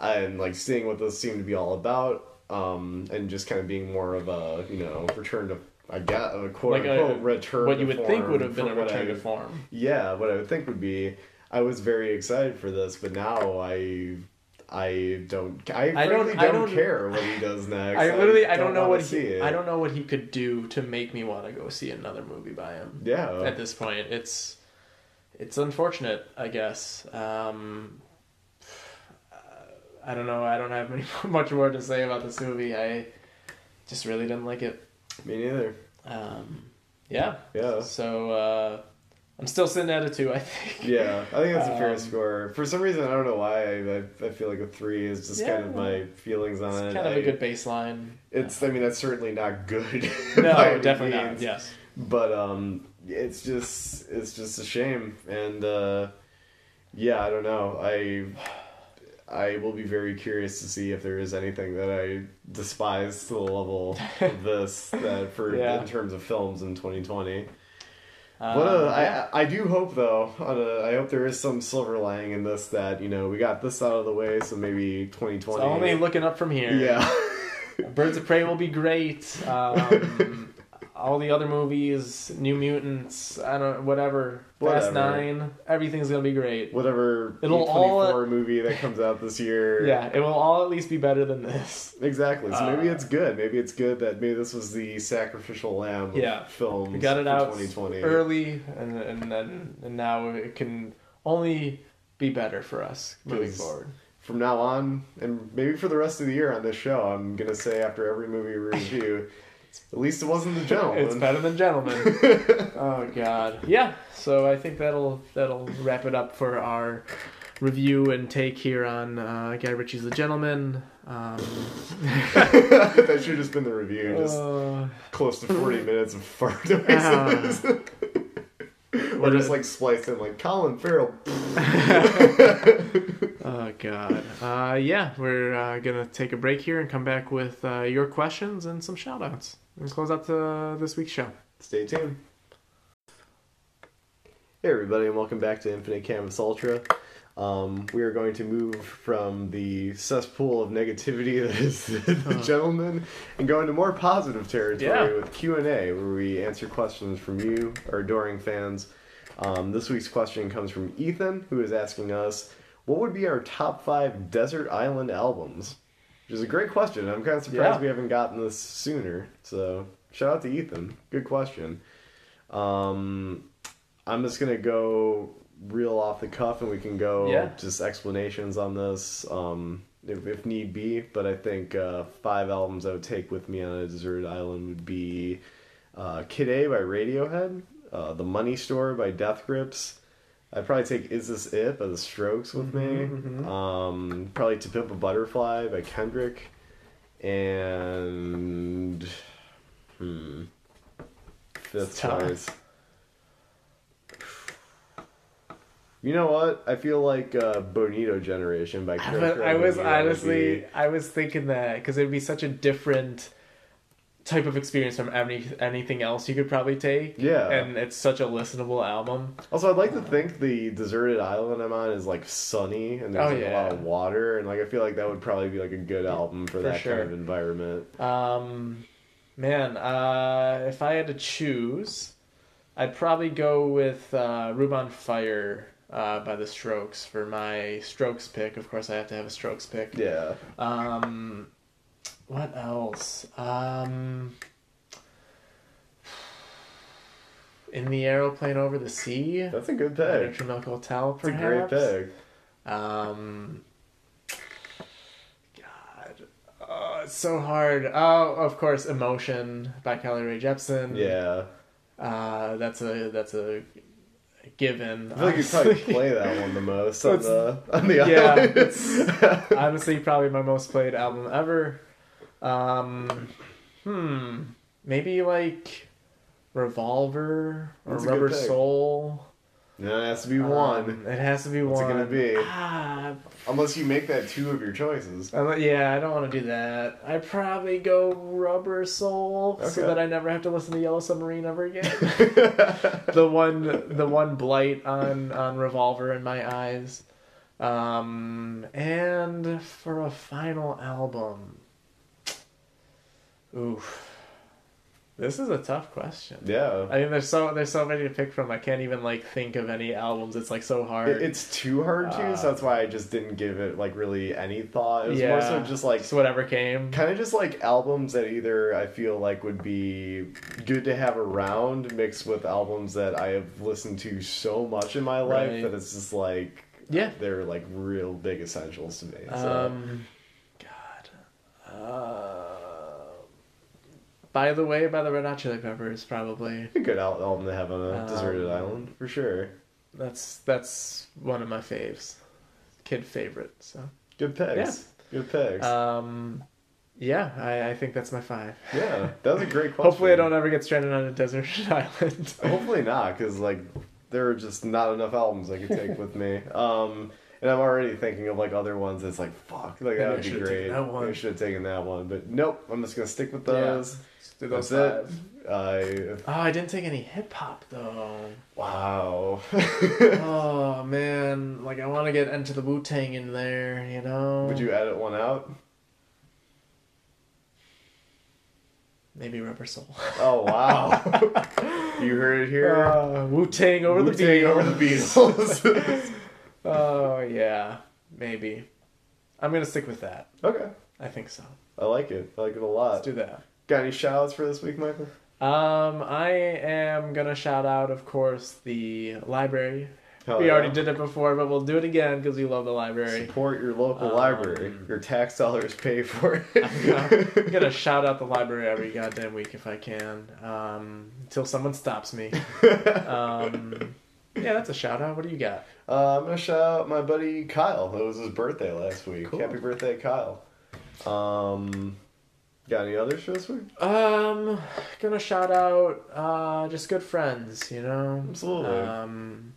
and like seeing what this seemed to be all about, um, and just kind of being more of a you know return to. I get a quote Like a- unquote return. What you would think would have been a return I- to form. yeah, what I would think would be, I was very excited for this, but now I, I don't, I, I don't- don't, don't- care what he does next. I literally, I don't, don't know what he, it. I don't know what he could do to make me want to go see another movie by him. Yeah, At this point, it's, it's unfortunate, I guess. Um, I don't know. I don't have many, much more to say about this movie. I just really didn't like it. me neither. Um, yeah. Yeah, So uh, I'm still sitting at a two. I think. yeah, I think that's a fair Um, score. For some reason, I don't know why. I, I, feel like a three is just kind of my feelings on It's it. kind of I- a good baseline. It's, I mean, that's certainly not good. No, definitely not. Yes. but um it's just it's just a shame and uh yeah i don't know i i will be very curious to see if there is anything that i despise to the level of this that for Yeah. in terms of films in 2020 Um, but uh, yeah. I, I do hope though on a, i hope there is some silver lining in this that you know we got this out of the way so maybe 2020 It's only looking up from here. yeah Birds of Prey will be great. Um, all the other movies, New Mutants, I don't whatever, Fast Whatever. Nine, everything's gonna be great. whatever It'll A24 movie that comes out this year Yeah, it will all at least be better than this. Exactly. So maybe Uh, it's good. Maybe it's good that maybe this was the sacrificial lamb of Yeah. films We got it out 2020. early, and and then and now it can only be better for us moving forward. From now on, and maybe for the rest of the year on this show, I'm gonna say after every movie review, at least it wasn't the Gentlemen. It's better than gentleman. oh God, yeah. So I think that'll that'll wrap it up for our review and take here on uh, Guy Ritchie's The Gentlemen. Um, that should have just been the review. Just uh, close to 40 minutes of fart Ah. noises. Or just like spliced in like Colin Farrell. oh God. Uh, yeah, we're uh, gonna take a break here and come back with uh, your questions and some shout outs and close out to this week's show. Stay tuned. Hey everybody, and welcome back to Infinite Canvas Ultra. Um, we are going to move from the cesspool of negativity that is the Gentlemen and go into more positive territory Yeah. with Q and A, where we answer questions from you, our adoring fans. Um, this week's question comes from Ethan, who is asking us, "What would be our top five desert island albums?" Which is a great question. I'm kind of surprised Yeah. we haven't gotten this sooner. So shout out to Ethan. Good question. Um, I'm just gonna go real off the cuff, and we can go Yeah. just explanations on this um, if, if need be. But I think uh, five albums I would take with me on a desert island would be uh, Kid A by Radiohead, uh, The Money Store by Death Grips. I'd probably take Is This It by The Strokes with Mhm, me. Um, probably To Pimp a Butterfly by Kendrick. and hmm, fifth It's tough. choice. You know what? I feel like uh, Bonito Generation by I Kurt I was Bonito honestly, be- I was thinking that because it'd be such a different type of experience from any anything else you could probably take. Yeah. and it's such a listenable album. Also, I'd like to think the deserted island I'm on is like sunny and there's Oh, like, a lot of water, and like I feel like that would probably be like a good album for, For that sure. kind of environment. Um, man, uh, if I had to choose, I'd probably go with uh, "Room on Fire" uh, by The Strokes for my Strokes pick. Of course, I have to have a Strokes pick. Yeah, Um, what else? Um, in the aeroplane over the sea. that's a good pick. Hotel, It's a great perhaps. pick. Um, God, oh, it's so hard. Oh, of course, "Emotion" by Carly Rae Jepsen. Yeah, uh, that's a that's a given. I feel like you probably play that one the most on the on the yeah, it's honestly probably my most played album ever. Um, hmm, maybe like Revolver or Rubber. Soul. No, it has to be one. Um, it has to be What's it gonna be? Ah, Unless you make that two of your choices. I'm like, yeah, I don't want to do that. I'd probably go Rubber Soul so that I never have to listen to Yellow Submarine ever again. the one, the one blight on on Revolver in my eyes. Um, and for a final album, oof, this is a tough question. yeah. I mean, there's so there's so many to pick from. I can't even like think of any albums. It's like so hard. It, it's too hard to, so Uh, that's why I just didn't give it like really any thought. It was more so just like just whatever came. kind of just like albums that either I feel like would be good to have around mixed with albums that I have listened to so much in my life Right. that it's just like Yeah. they're like real big essentials to me. So. Um, God. Uh, by the way, by the Red Hot Chili Peppers, probably. a good al- album to have on a Um, deserted island for sure. That's that's one of my faves, kid favorite. So, Good picks. Good picks. um, yeah, I, I think that's my five. yeah, that was a great question. Hopefully, I don't ever get stranded on a desert island. Hopefully not, because like there are just not enough albums I could take with me. Um, and I'm already thinking of like other ones. That's like fuck, like that would be great. that one. I should have taken that one, but nope. I'm just gonna stick with those. Do those That's five. it. I Oh, I didn't take any hip hop though. wow. oh man, like I want to get into the Wu Tang in there, you know. Would you edit one out? Maybe Rubber Soul. Oh wow. you heard it here. Uh, Wu Tang over the Wu-Tang Beatles. over the Beatles. oh yeah, maybe. I'm gonna stick with that. okay, I think so. I like it. I like it a Let's lot. do that. Got any shout outs for this week, Michael? Um, I am gonna shout out, of course, the library. Hell we yeah. already did it before, but we'll do it again because we love the library. Support your local Um, library. Your tax dollars pay for I'm it. gonna, I'm gonna shout out the library every goddamn week if I can, um, until someone stops me. Um, yeah, that's a shout out. What do you got? Uh, I'm gonna shout out my buddy Kyle. It was his birthday last week. Cool. Happy birthday, Kyle. Um, got any others for this week? Um, gonna shout out uh, just good friends, you know. Absolutely. Um,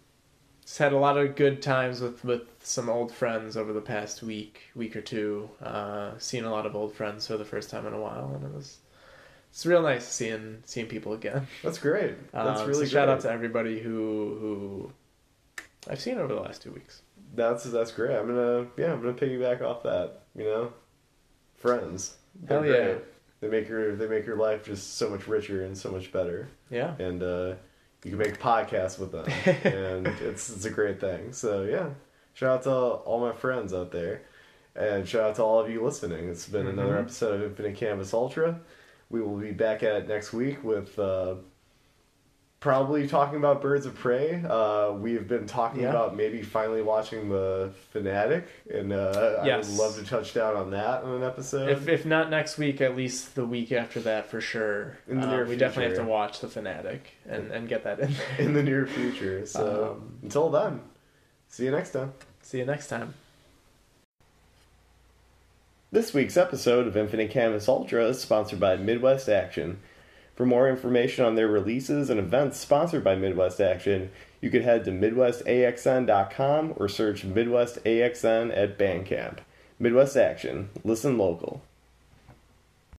just had a lot of good times with with some old friends over the past week, week or two. Uh, seen a lot of old friends for the first time in a while, and it was it's real nice seeing seeing people again. That's great. That's Um, really so shout out to everybody who who I've seen over the last two weeks. That's that's great. I'm gonna yeah, I'm gonna piggyback off that. You know, friends. They're Hell yeah. great. They make your they make your life just so much richer and so much better. Yeah. And uh, you can make podcasts with them, and it's it's a great thing. So yeah, shout out to all my friends out there, and shout out to all of you listening. It's been another Mhm. episode of Infinite Canvas Ultra. We will be back at it next week with. Uh, Probably talking about Birds of Prey. Uh, we've been talking Yeah. about maybe finally watching the Fanatic, and uh, I would love to touch down on that in an episode. If if not next week, at least the week after that for sure. In the Uh, near we definitely have to watch the fanatic and and get that in there. in the near future. So Um, until then, see you next time. See you next time. This week's episode of Infinite Canvas Ultra is sponsored by Midwest Action. For more information on their releases and events sponsored by Midwest Action, you could head to MidwestAXN.com or search Midwest AXN at Bandcamp. Midwest Action. Listen local.